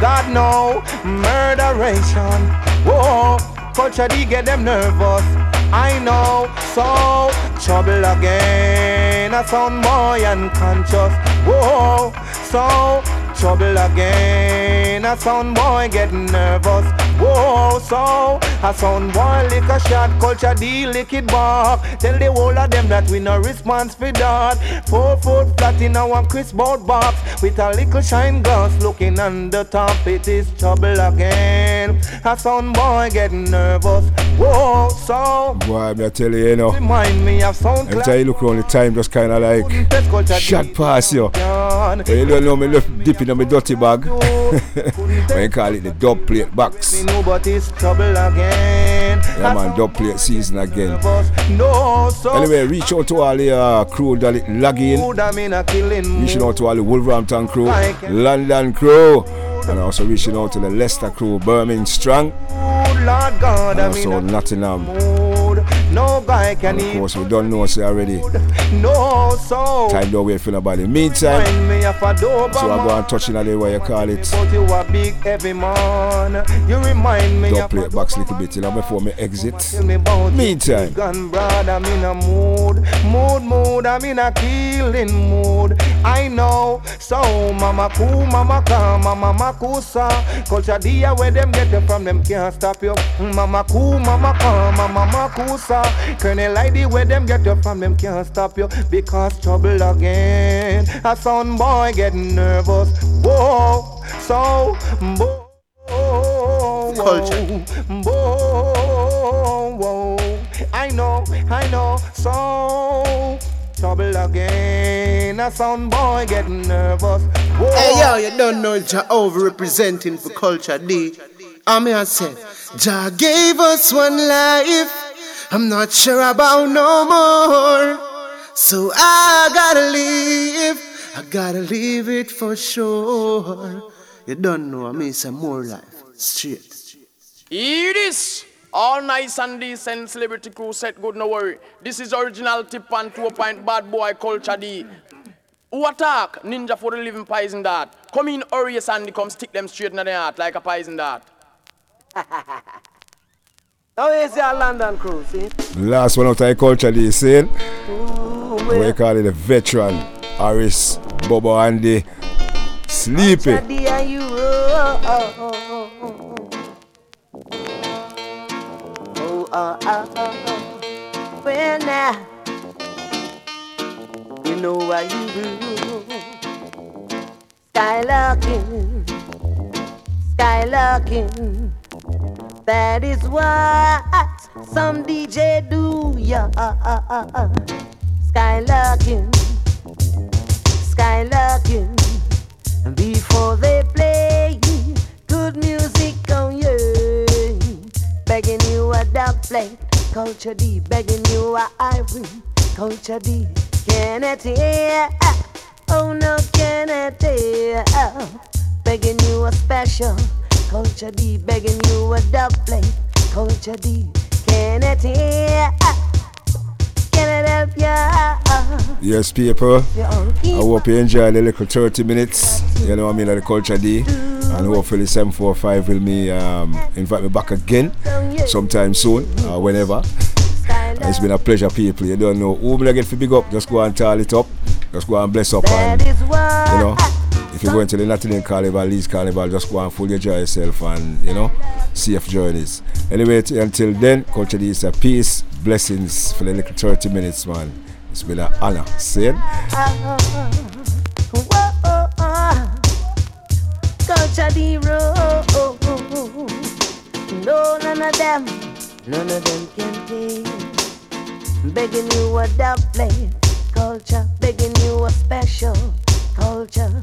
God no, murderation. Whoa, Kulture D get them nervous. I know, so trouble again. I sound boy unconscious. Whoa, so trouble again. A sound boy get nervous. Whoa, so a sound boy lick a shot. Kulture D lick it back. Tell the whole of them that we no response for that. Four foot flat in our crisp board box with a little shine glass looking on the top. It is trouble again. A sound boy get nervous. Whoa, so Boy, me I tell you, you know. remind me of sound Every time you look around the time, just kind of like shot past you. But you don't know me left dipping in my dirty bag. (laughs) when you call it the dub plate box. Nobody's trouble again. Yeah, man, dub plate season again. No, so Anyway, reach out to all the uh, crew that it log in. good I'm in a killing Reaching out to all the Wolverhampton crew, London crew, and also reaching out to the Leicester crew, Birmingham Strong, and also Nottingham. No guy can of course, we don't know say already. no so. Time don't wait for nobody. Meantime, me so I go and touch in the way you call it. But you a big heavy man. You remind me Dub of plate box little bit, you know, before me exit. Tell me about Meantime. Gun brother, I'm in a mood, mood, mood. I'm in a killing mood. I know. So mama cool, mama calm, mama makusa. Kulture D where them get it from, them can't stop you. Mama cool, mama calm, mama makusa. Colonel Lady where them get it from, them can't stop you. Because trouble again. A son boy getting nervous. Whoa, so whoa. Culture. Whoa, whoa. I know, I know. So trouble again. A sound boy getting nervous. Whoa. Hey yo, you don't know Jah over representing for Kulture D. I'm here saying, Jah gave us one life. I'm not sure about no more. So I gotta leave. I gotta leave it for sure. You don't know I mean some more life. Straight. Hear this. All nice and decent celebrity crew set good, no worry. This is original tip and two point bad boy Kulture D. Who attack? Ninja for the living poison dart. Come in, hurry, Sandy, come stick them straight in the heart like a poison dart. (laughs) Now is your London crew, see? Eh? Last one out of the culture, they say. Ooh, we call it a veteran. Harris, Bobo Andy, Sleepy. Oh oh oh, oh, oh, oh, well now, you know you do. That is what some DJ do, yeah. Skylarking, skylarking. Before they play good music on you, begging you a dub plate, Kulture D, begging you a ivory, Kulture D. Can it hear? Oh no, can it hear? Begging you a special, Kulture D, begging you a dub plate, Kulture D. Can it hear? Can it help ya? Yes, people. I hope you enjoy the little 30 minutes. You know what I mean, like the Kulture D. And hopefully 745 will me um, invite me back again sometime soon or whenever. It's been a pleasure, people. You don't know who will I get for big up. Just go and tally it up. Just go and bless up. And, you know, if you're going to the Nottingham Carnival, Leeds Carnival, just go and fully enjoy yourself and, you know, safe journeys. Anyway, t- until then, Culture is a peace, blessings for the little 30 minutes, man. It's been an honor. See none of them, can pay. Begging you a dub plate, culture. Begging you a special culture.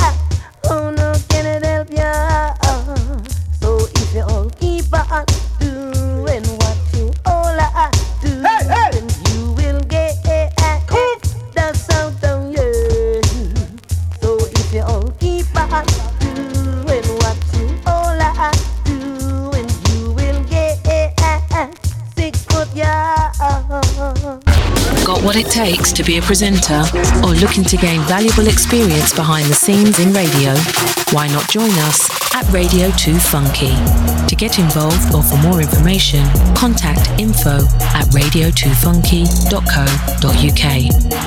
Got what it takes to be a presenter or looking to gain valuable experience behind the scenes in radio? Why not join us at Radio 2 Funky? To get involved or for more information, contact info at radio2funky.co.uk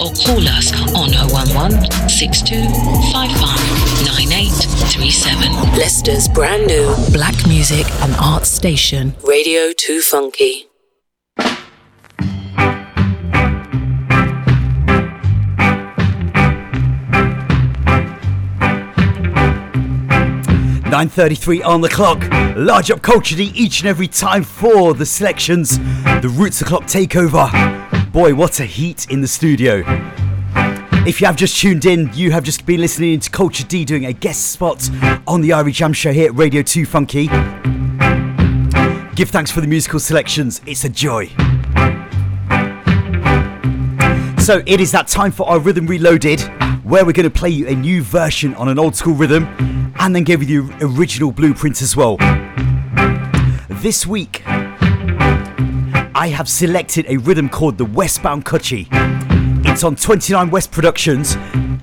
or call us on 011 6255 9837. Leicester's brand new black music and arts station, Radio 2 Funky. Nine thirty-three on the clock. Large up Kulture D each and every time for the selections. The Roots O'Clock takeover. Boy, what a heat in the studio. If you have just tuned in, you have just been listening to Kulture D doing a guest spot on the Irie Jam Show here at Radio 2 Funky. Give thanks for the musical selections, it's a joy. So it is that time for our Rhythm Reloaded, where we're going to play you a new version on an old school rhythm and then give you the original blueprint as well. This week, I have selected a rhythm called the Westbound Kutchi. It's on 29 West Productions.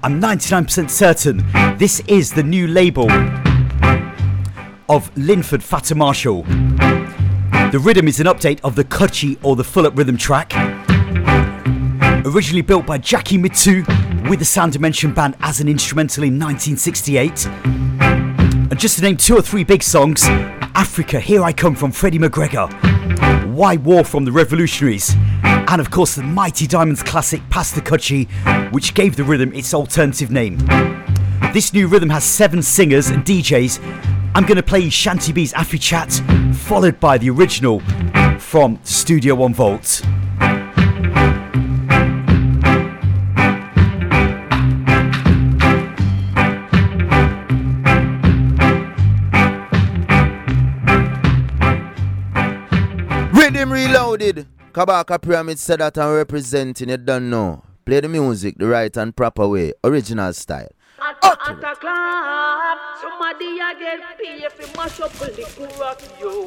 I'm 99% certain this is the new label of Linford Fatta Marshall. The rhythm is an update of the Kuchi or the Full Up Rhythm track. Originally built by Jackie Mittoo with the Sound Dimension Band as an instrumental in 1968. And just to name two or three big songs Africa, Here I Come from Freddie McGregor, Why War from the Revolutionaries, and of course the Mighty Diamonds classic Pass the Kuchi, which gave the rhythm its alternative name. This new rhythm has seven singers and DJs. I'm going to play Shanty B's Afri Chat, followed by the original from Studio One Vault. Rhythm reloaded. Kabaka Pyramid said that I'm representing it, don't know. Play the music the right and proper way, original style. Atta clap, somebody a get pay if mash up the liquor rock yo.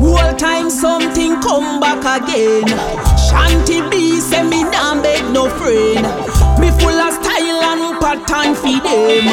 Whole time something come back again. Shanty B say me nah beg no friend. Me full of style and pattern for them.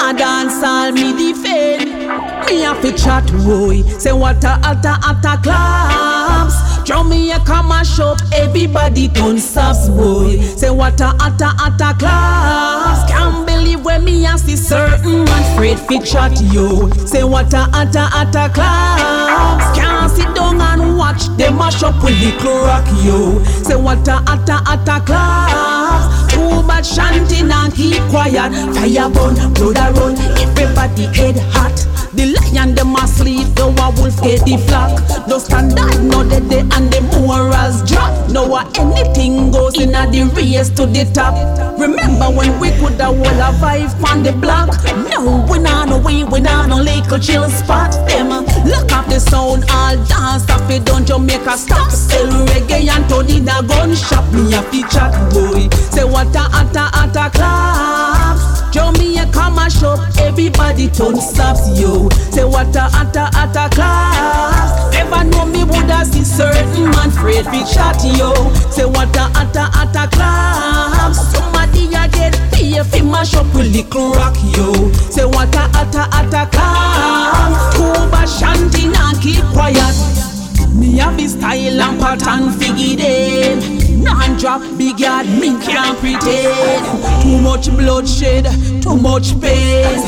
I dance all me defend. Me have to chat boy. Say what a atta atta claps. Jamaica mash up, everybody turn subs boy. Say what a atta atta class. Can't believe when me a see certain man afraid fi chat yo. Say what a atta atta class. Can't sit down and watch them mash up with the rock yo. Say what a atta atta class. Too bad shanty and keep quiet. Fire burn, blood a run, everybody head hot. The lion them a sleep, the wolf get the flock. No standard, no dead day, and the morals drop. No uh, anything goes in a the race to the top. Remember when we could have wall a vibe on the block? No, we not no way, we not no little chill spot. Them uh, look up the sound, all dance off it, don't you make Jamaica stop. Sell reggae and turn in a gun shop. Me a chat boy, say what a atta atta claps. Jamaica mash up, everybody turn stops yo. Say what a atta atta class. Never know me woulda see certain man afraid fi chat yo. Say what a atta atta class. Somebody a get pay fi mash up with little rock yo. Say what a atta atta class. Cuba shanty nah keep quiet. Me have the style and pattern figure them. Non drop big yard, me can't pretend. Too much bloodshed, too much pain.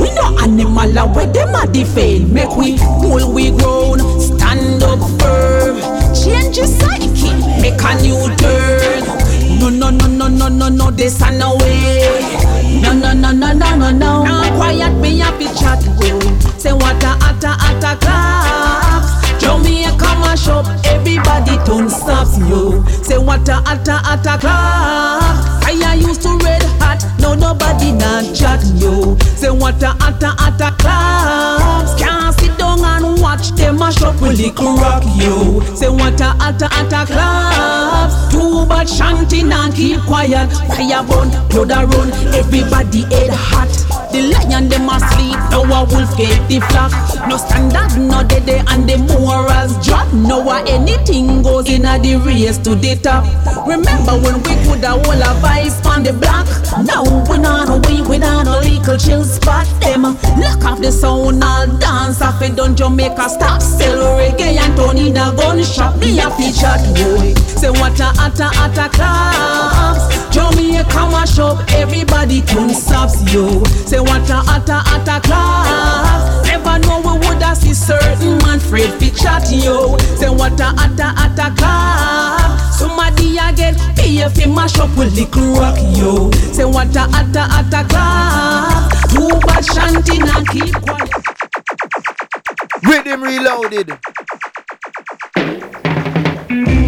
We no animal away them a defend. Make we cool we grown, stand up firm. Change your psyche, make a new turn. No no no no no no no this and no way. No no no no no no no. Quiet me up chat yo. Say what a atta atta claps. Jamaica mash up, everybody turn stops yo. Say what a atta atta clap. I used to red hot, no nobody not chat yo. Say what a atta atta claps. Can't sit down and watch them mash up with little rock yo. Say what a atta atta claps. Too bad shanty and keep quiet. Fire burn, blood a run, everybody head hot. The lion them asleep, a wolf get the flock. No standard, no day, and the morals drop. Now a anything goes in a the race to the top. Remember when we could a whole a vice on the block? Now we not no way, we not no legal chill spot them. Lock off the sound, all dance off it, don't Jamaica stop. Sell reggae and turn in a gun shop. Be a featured boy. Say what a atta atta claps. Jamaica mash up, everybody turn stops yo. Say what a atta atta class. Never know we woulda see certain man afraid fi chat yo. Say what a atta atta class. Somebody a get pay fi mash up with little rock yo. Say what a atta atta class. Too bad shanty and keep quiet. Rhythm reloaded. Radio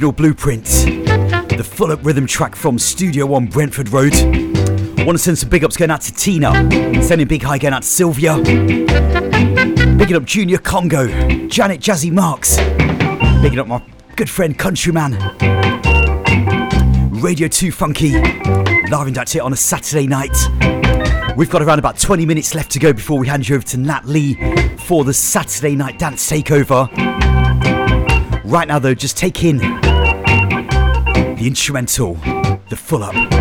original blueprint. The full up rhythm track from Studio One Brentford Road. I Want to send some big ups going out to Tina. Sending big hi going out to Sylvia. Bigging up Junior Congo. Janet Jazzy Marks. Bigging up my good friend Countryman. Radio 2 Funky. Live and direct here on a Saturday night. We've got around about 20 minutes left to go before we hand you over to Nat Lee for the Saturday night dance takeover. Right now, though, just take in the instrumental, the full up.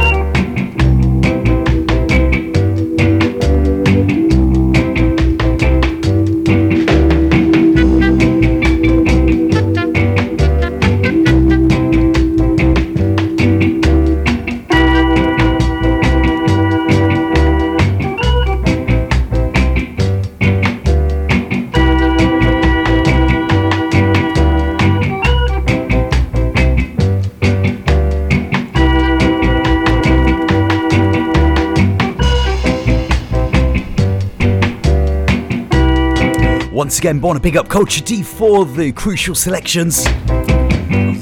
Once again, born a big up Kulture D for the crucial selections.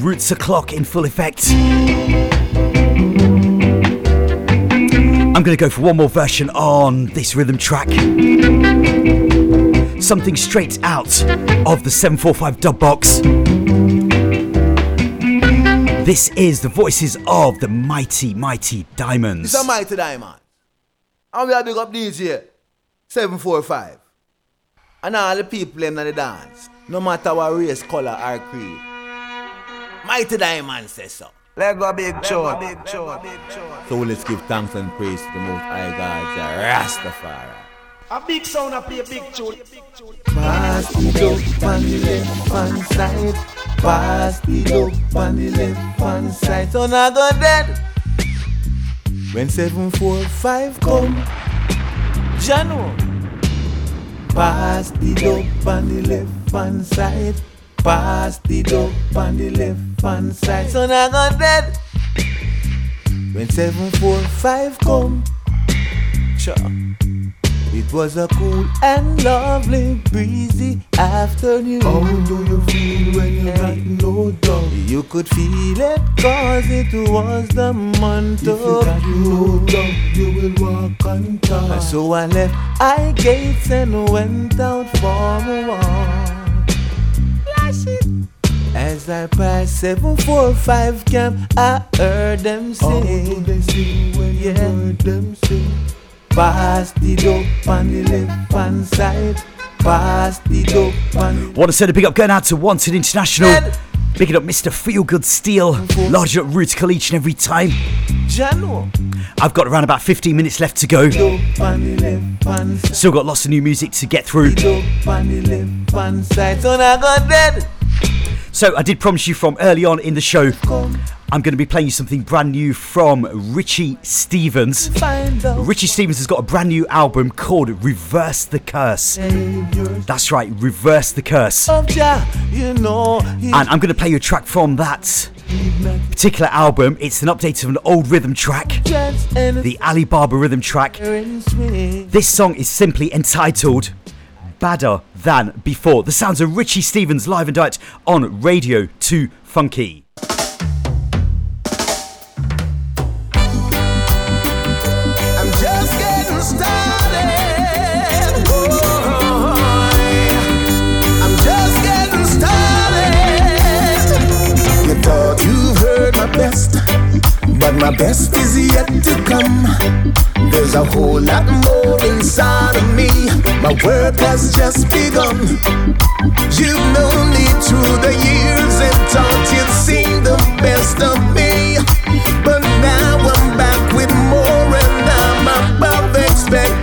Roots o'clock in full effect. I'm going to go for one more version on this rhythm track. Something straight out of the 745 dub box. This is the voices of the mighty, mighty Diamonds. This a mighty diamond. And we are big up DJ 745. And all the people in the dance. No matter what race, color, or creed. Mighty diamond says so. Let go big chore. So let's give thanks and praise to the most high God, Jah Rastafari. A big sound, I play a big tune. Pass the dope on the left hand side. Pass the dope on the left hand side. So now go dead. When seven four five come, Jano. Pass the dope on the left hand side. Pass the dope on the left hand side. So now go dead. When seven four five come, sure. It was a cool and lovely breezy afternoon. How do you feel when you got no doubt? You could feel it cause it was the month if of you got no doubt, you will walk on top. So I left I gates and went out for a walk. As I passed 745 camp, I heard them sing. How do they sing when you heard them sing? Pass the dope on the left hand side. Pass the dope on Want to send a big up going out to Wanted International. Picking up Mr. Feel Good Steel. Large up Rutical each and every time. I've got around about 15 minutes left to go. Dope on the left hand side. Still got lots of new music to get through. So I did promise you from early on in the show, I'm going to be playing you something brand new from Richie Stephens. Richie Stephens has got a brand new album called Reverse the Curse. That's right, Reverse the Curse. And I'm going to play you a track from that particular album. It's an update of an old rhythm track, the Alibaba rhythm track. This song is simply entitled Badder Than Before. The sounds of Richie Stephens live and direct on Radio 2 Funky. But my best is yet to come. There's a whole lot more inside of me. My work has just begun. You've known me through the years and thought you'd seen the best of me. But now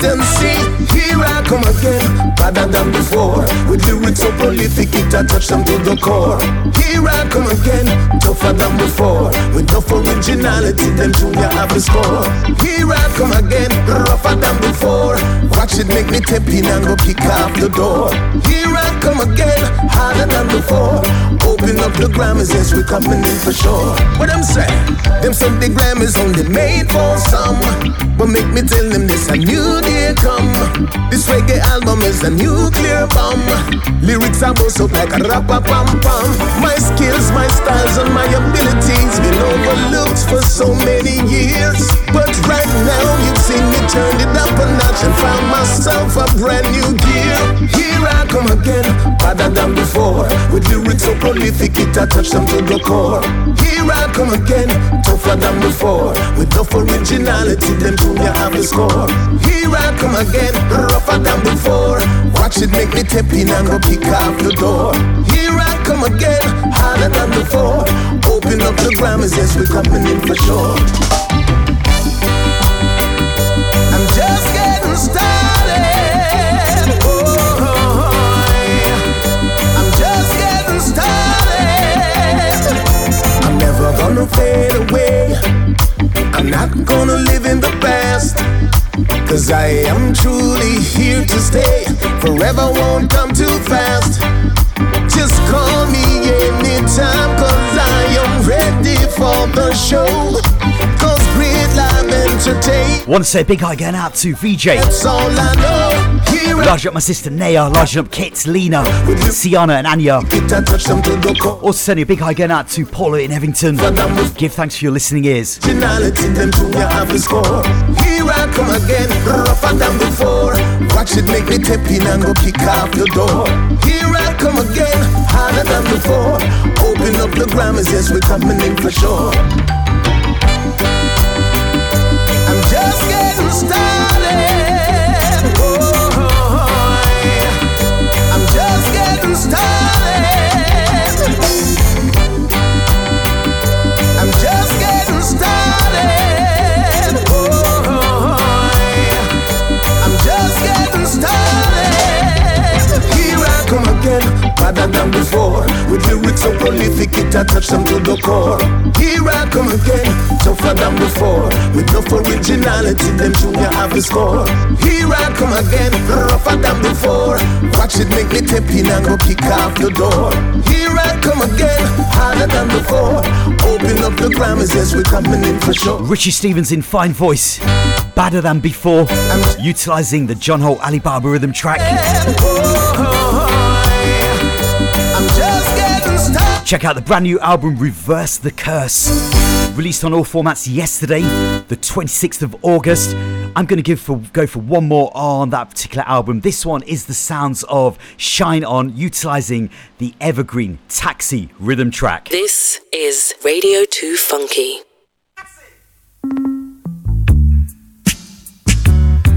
expectancy. Here I come again, better than before. With lyrics so prolific, it a touch them to the core. Here I come again, tougher than before. With enough originality, then Junior have the score. Here I come again, rougher than before. Watch it make me tap in and go kick off the door. Here I come again, harder than before. Open up the Grammys, yes, we coming in for sure. What I'm saying, them say the Grammys only made for some. But make me tell them this a new day come. This reggae album is a nuclear bomb. Lyrics are bust up like a rapper pam pam. My skills, my styles, and my abilities been overlooked for so many years. But right now you've seen me turn it up a notch and found myself a brand new gear. Here I come again, better than before. With lyrics so prolific, it a touch them to the core. Here I come again, tougher than before. With enough originality, them tune you have the score. Here I come again, rougher than before. Watch it make me tap in and go kick off the door. Here I come again, harder than before. Open up the grammars, yes, we're coming in for sure. I'm just getting started. Oh, I'm just getting started. I'm never gonna fade away. I'm not gonna live in the past. Cause I am truly here to stay. Forever won't come too fast. Just call me anytime, cause I am ready for the show. Cause entertain. Want to say a big hi going out to VJ. That's all I know. Large up my sister Naya, large up Kit, Lena, Sienna, and Anya. Also sending a big hi going out to Paula in Evington. Give thanks for your listening ears. Originality, them junior have the score. Here I come again, rougher than before. Watch it make me tap in and go kick off the door. Here I come again, harder than before. Open up the grammars, yes, we're coming in for sure. Just better than before. With lyrics so prolific, it a touch them to the core. Here I come again, tougher than before. With enough originality, them junior have the score. Here I come again, rougher than before. Watch it make me tap in and go kick off the door. Here I come again, harder than before. Open up the grammars, yes, we're coming in for sure. Richie Stephens in fine voice. Badder than before. Utilising the John Holt Alibaba rhythm track. I'm Check out the brand new album Reverse the Curse. Released on all formats yesterday, the 26th of August. I'm going to give for go for one more on that particular album. This one is the sounds of Shine On, utilizing the evergreen Taxi rhythm track. This is Radio 2 Funky.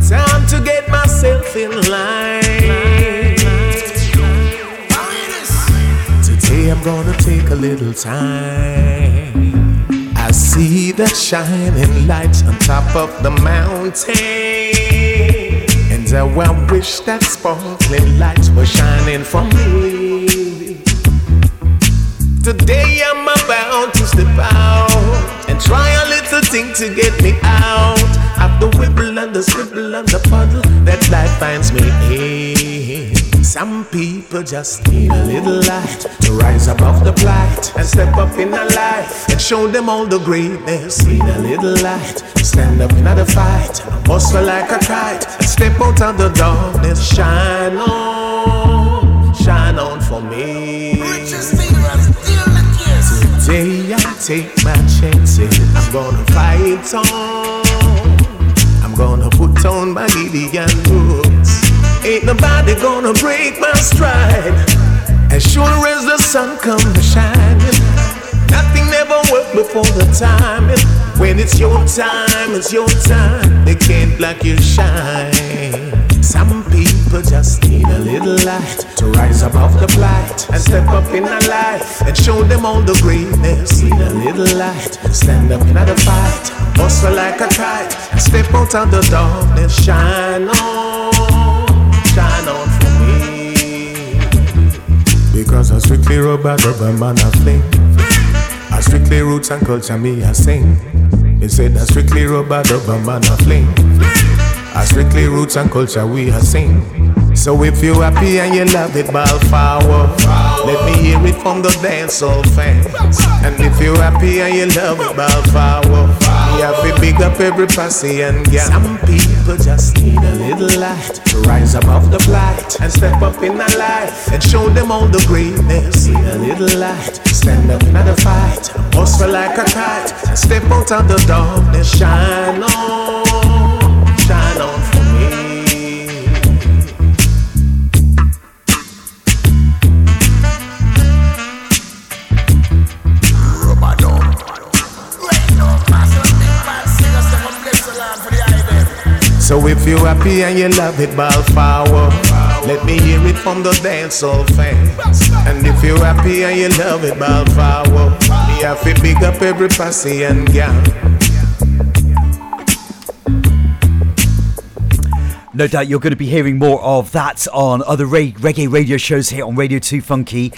Time to get myself in line. I'm gonna take a little time. I see the shining lights on top of the mountain. And how I wish that sparkling light were shining for me. Today I'm about to step out and try a little thing to get me out of the wibble and the scribble and the puddle that life finds me in. Some people just need a little light to rise above the blight and step up in the life and show them all the greatness. Need a little light to stand up in the fight, hustle like a kite and step out of the darkness. Shine on, shine on for me. Today I take my chances. I'm gonna fight on. I'm gonna put on my Gideon boots. Ain't nobody gonna break my stride. As sure as the sun comes shining, nothing ever worked before the time. When it's your time, it's your time. They can't block your shine. Some people just need a little light to rise above the blight and step up in a life and show them all the greatness. Need a little light, stand up in the fight, hustle like a kite, and step out of the darkness. Shine on, Because I strictly rubber, rubber man I fling. I strictly roots and culture me I sing. They said I strictly rubber, rubber man I fling. I strictly roots and culture we a sing. So if you happy and you love it, ball forward. Let me hear it from the dancehall fans. And if you happy and you love it, ball forward. Have to big up every pussy and girl. Some people just need a little light to rise above the blight and step up in the life and show them all the greatness. Need a little light, stand up in the fight, hustle like a kite, step out of the darkness, shine on, So if you happy and you love it, ball forward. Let me hear it from the dancehall fans. And if you happy and you love it, ball forward. Me have to big up every pussy and gal. No doubt you're going to be hearing more of that on other re- reggae radio shows here on Radio 2 Funky.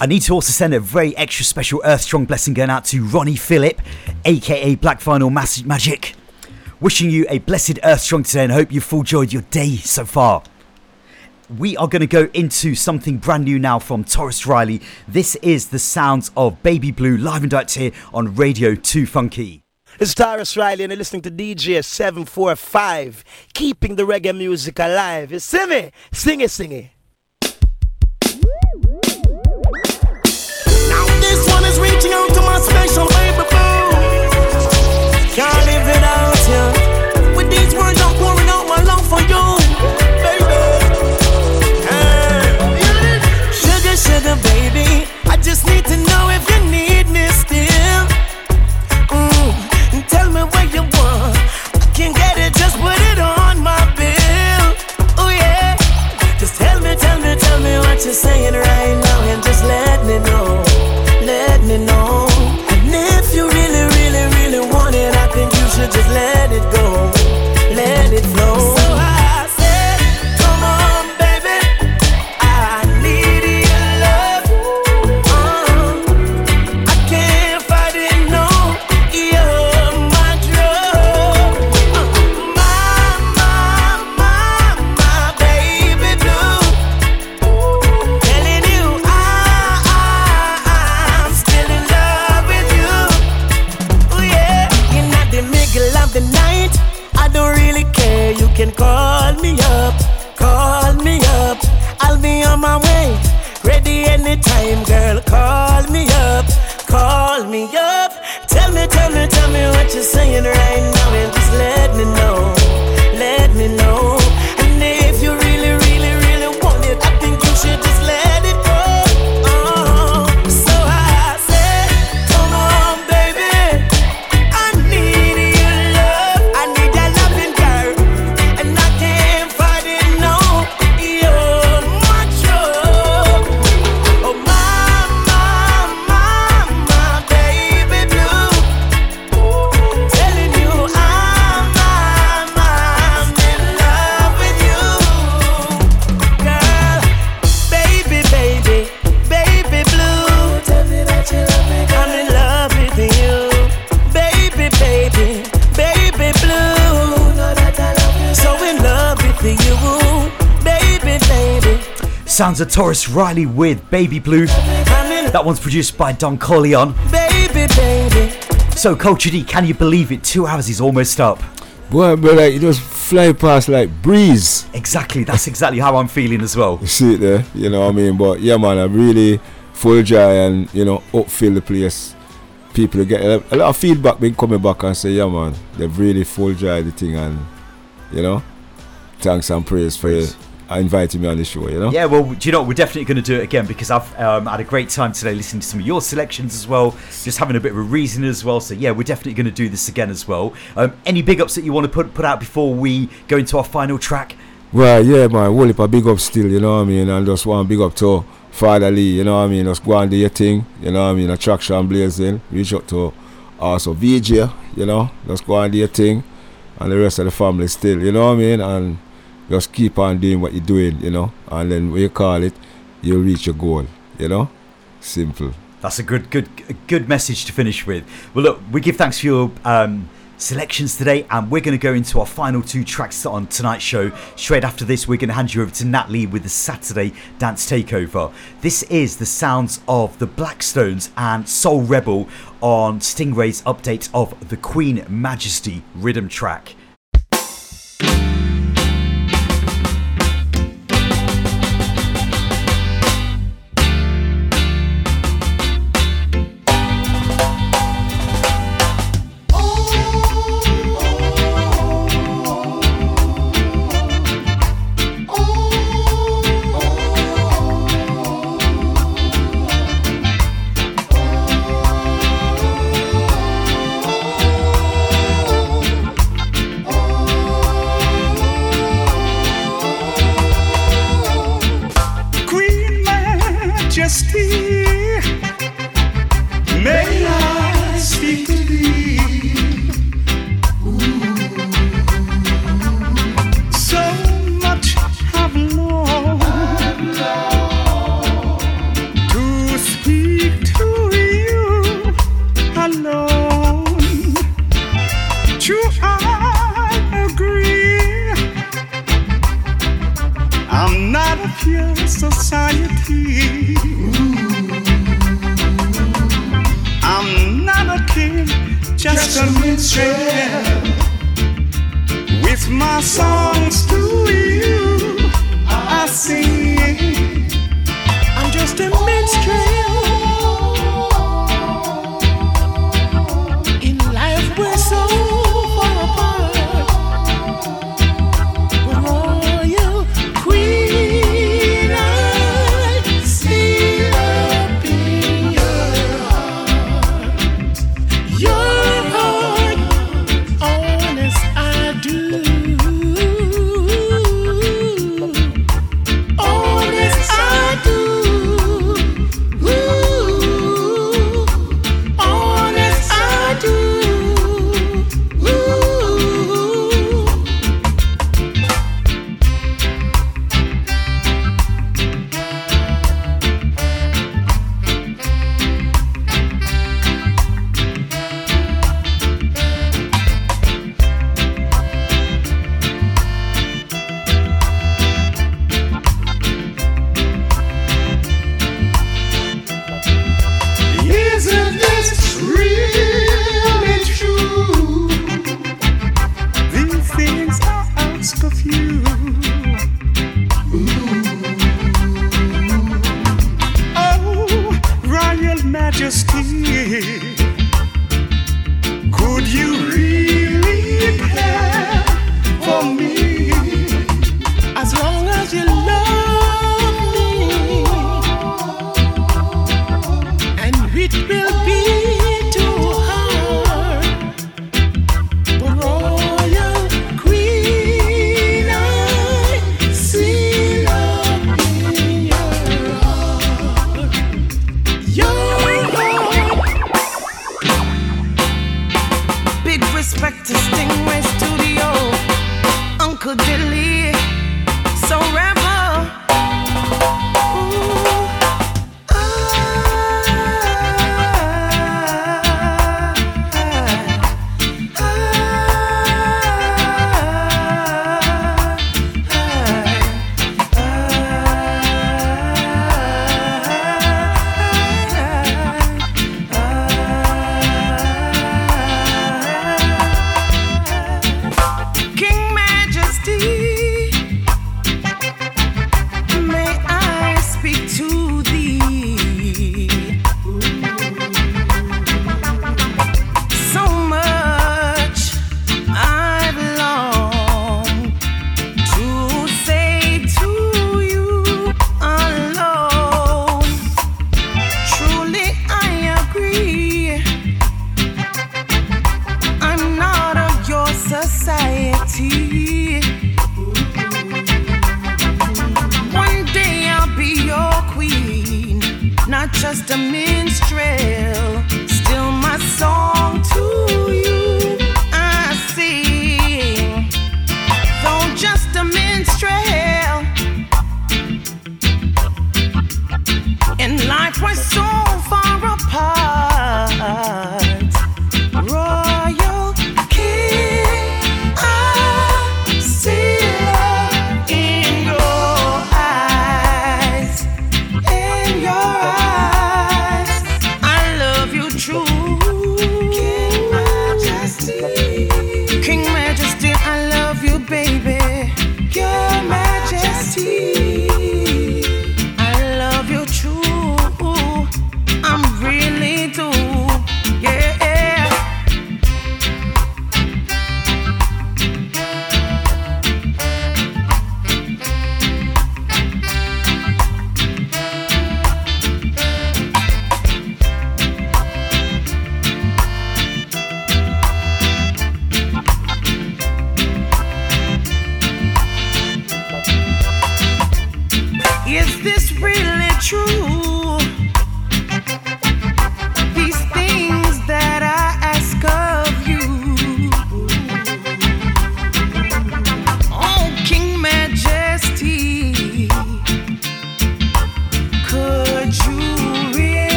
I need to also send a very extra special Earth Strong blessing going out to Ronnie Phillip, aka Black Final Mas- Magic. Wishing you a blessed Earth Strong today and hope you've full enjoyed your day so far. We are going to go into something brand new now from Tarrus Riley. This is the sounds of Baby Blue live and direct here on Radio 2 Funky. It's Tarrus Riley and you're listening to DJ 745, keeping the reggae music alive. You see me? Sing it, sing it. Now this one is reaching out to my special baby you're saying right now, and just let me know, Sounds of Tarrus Riley with Baby Blue. That one's produced by Don Corleon. Baby, baby. So, Kulture D, can you believe it? Two hours is almost up. Boy, but like, you just fly past like breeze. Exactly, that's exactly how I'm feeling as well. You see it there, you know what I mean? But yeah, man, I'm really full joy and, you know, upfill the place. People get a, a lot of feedback been coming back and say, yeah, man, they've really full joy the thing and, you know, thanks and praise for you inviting me on the show, you know? Yeah, well, do you know? We're definitely going to do it again because I've um, had a great time today listening to some of your selections as well, just having a bit of a reason as well. So, yeah, we're definitely going to do this again as well. Um, any big ups that you want to put, put out before we go into our final track? Well, yeah, man, whole heap of big up still, you know what I mean? And just one big up to Father Lee, you know what I mean? Just go and do your thing, you know what I mean? Attraction blazing. Reach out to also VJ, you know, just go and do your thing. And the rest of the family still, you know what I mean? And just keep on doing what you're doing, you know. And then when you call it, you'll reach your goal, you know? Simple. That's a good, good, good message to finish with. Well, look, we give thanks for your um, selections today, and we're going to go into our final two tracks on tonight's show. Straight after this, we're going to hand you over to Nat Lee with the Saturday Dance Takeover. This is the sounds of the Blackstones and Soul Rebel on Stingray's update of the Queen Majesty rhythm track.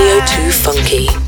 Radio 2 Funky.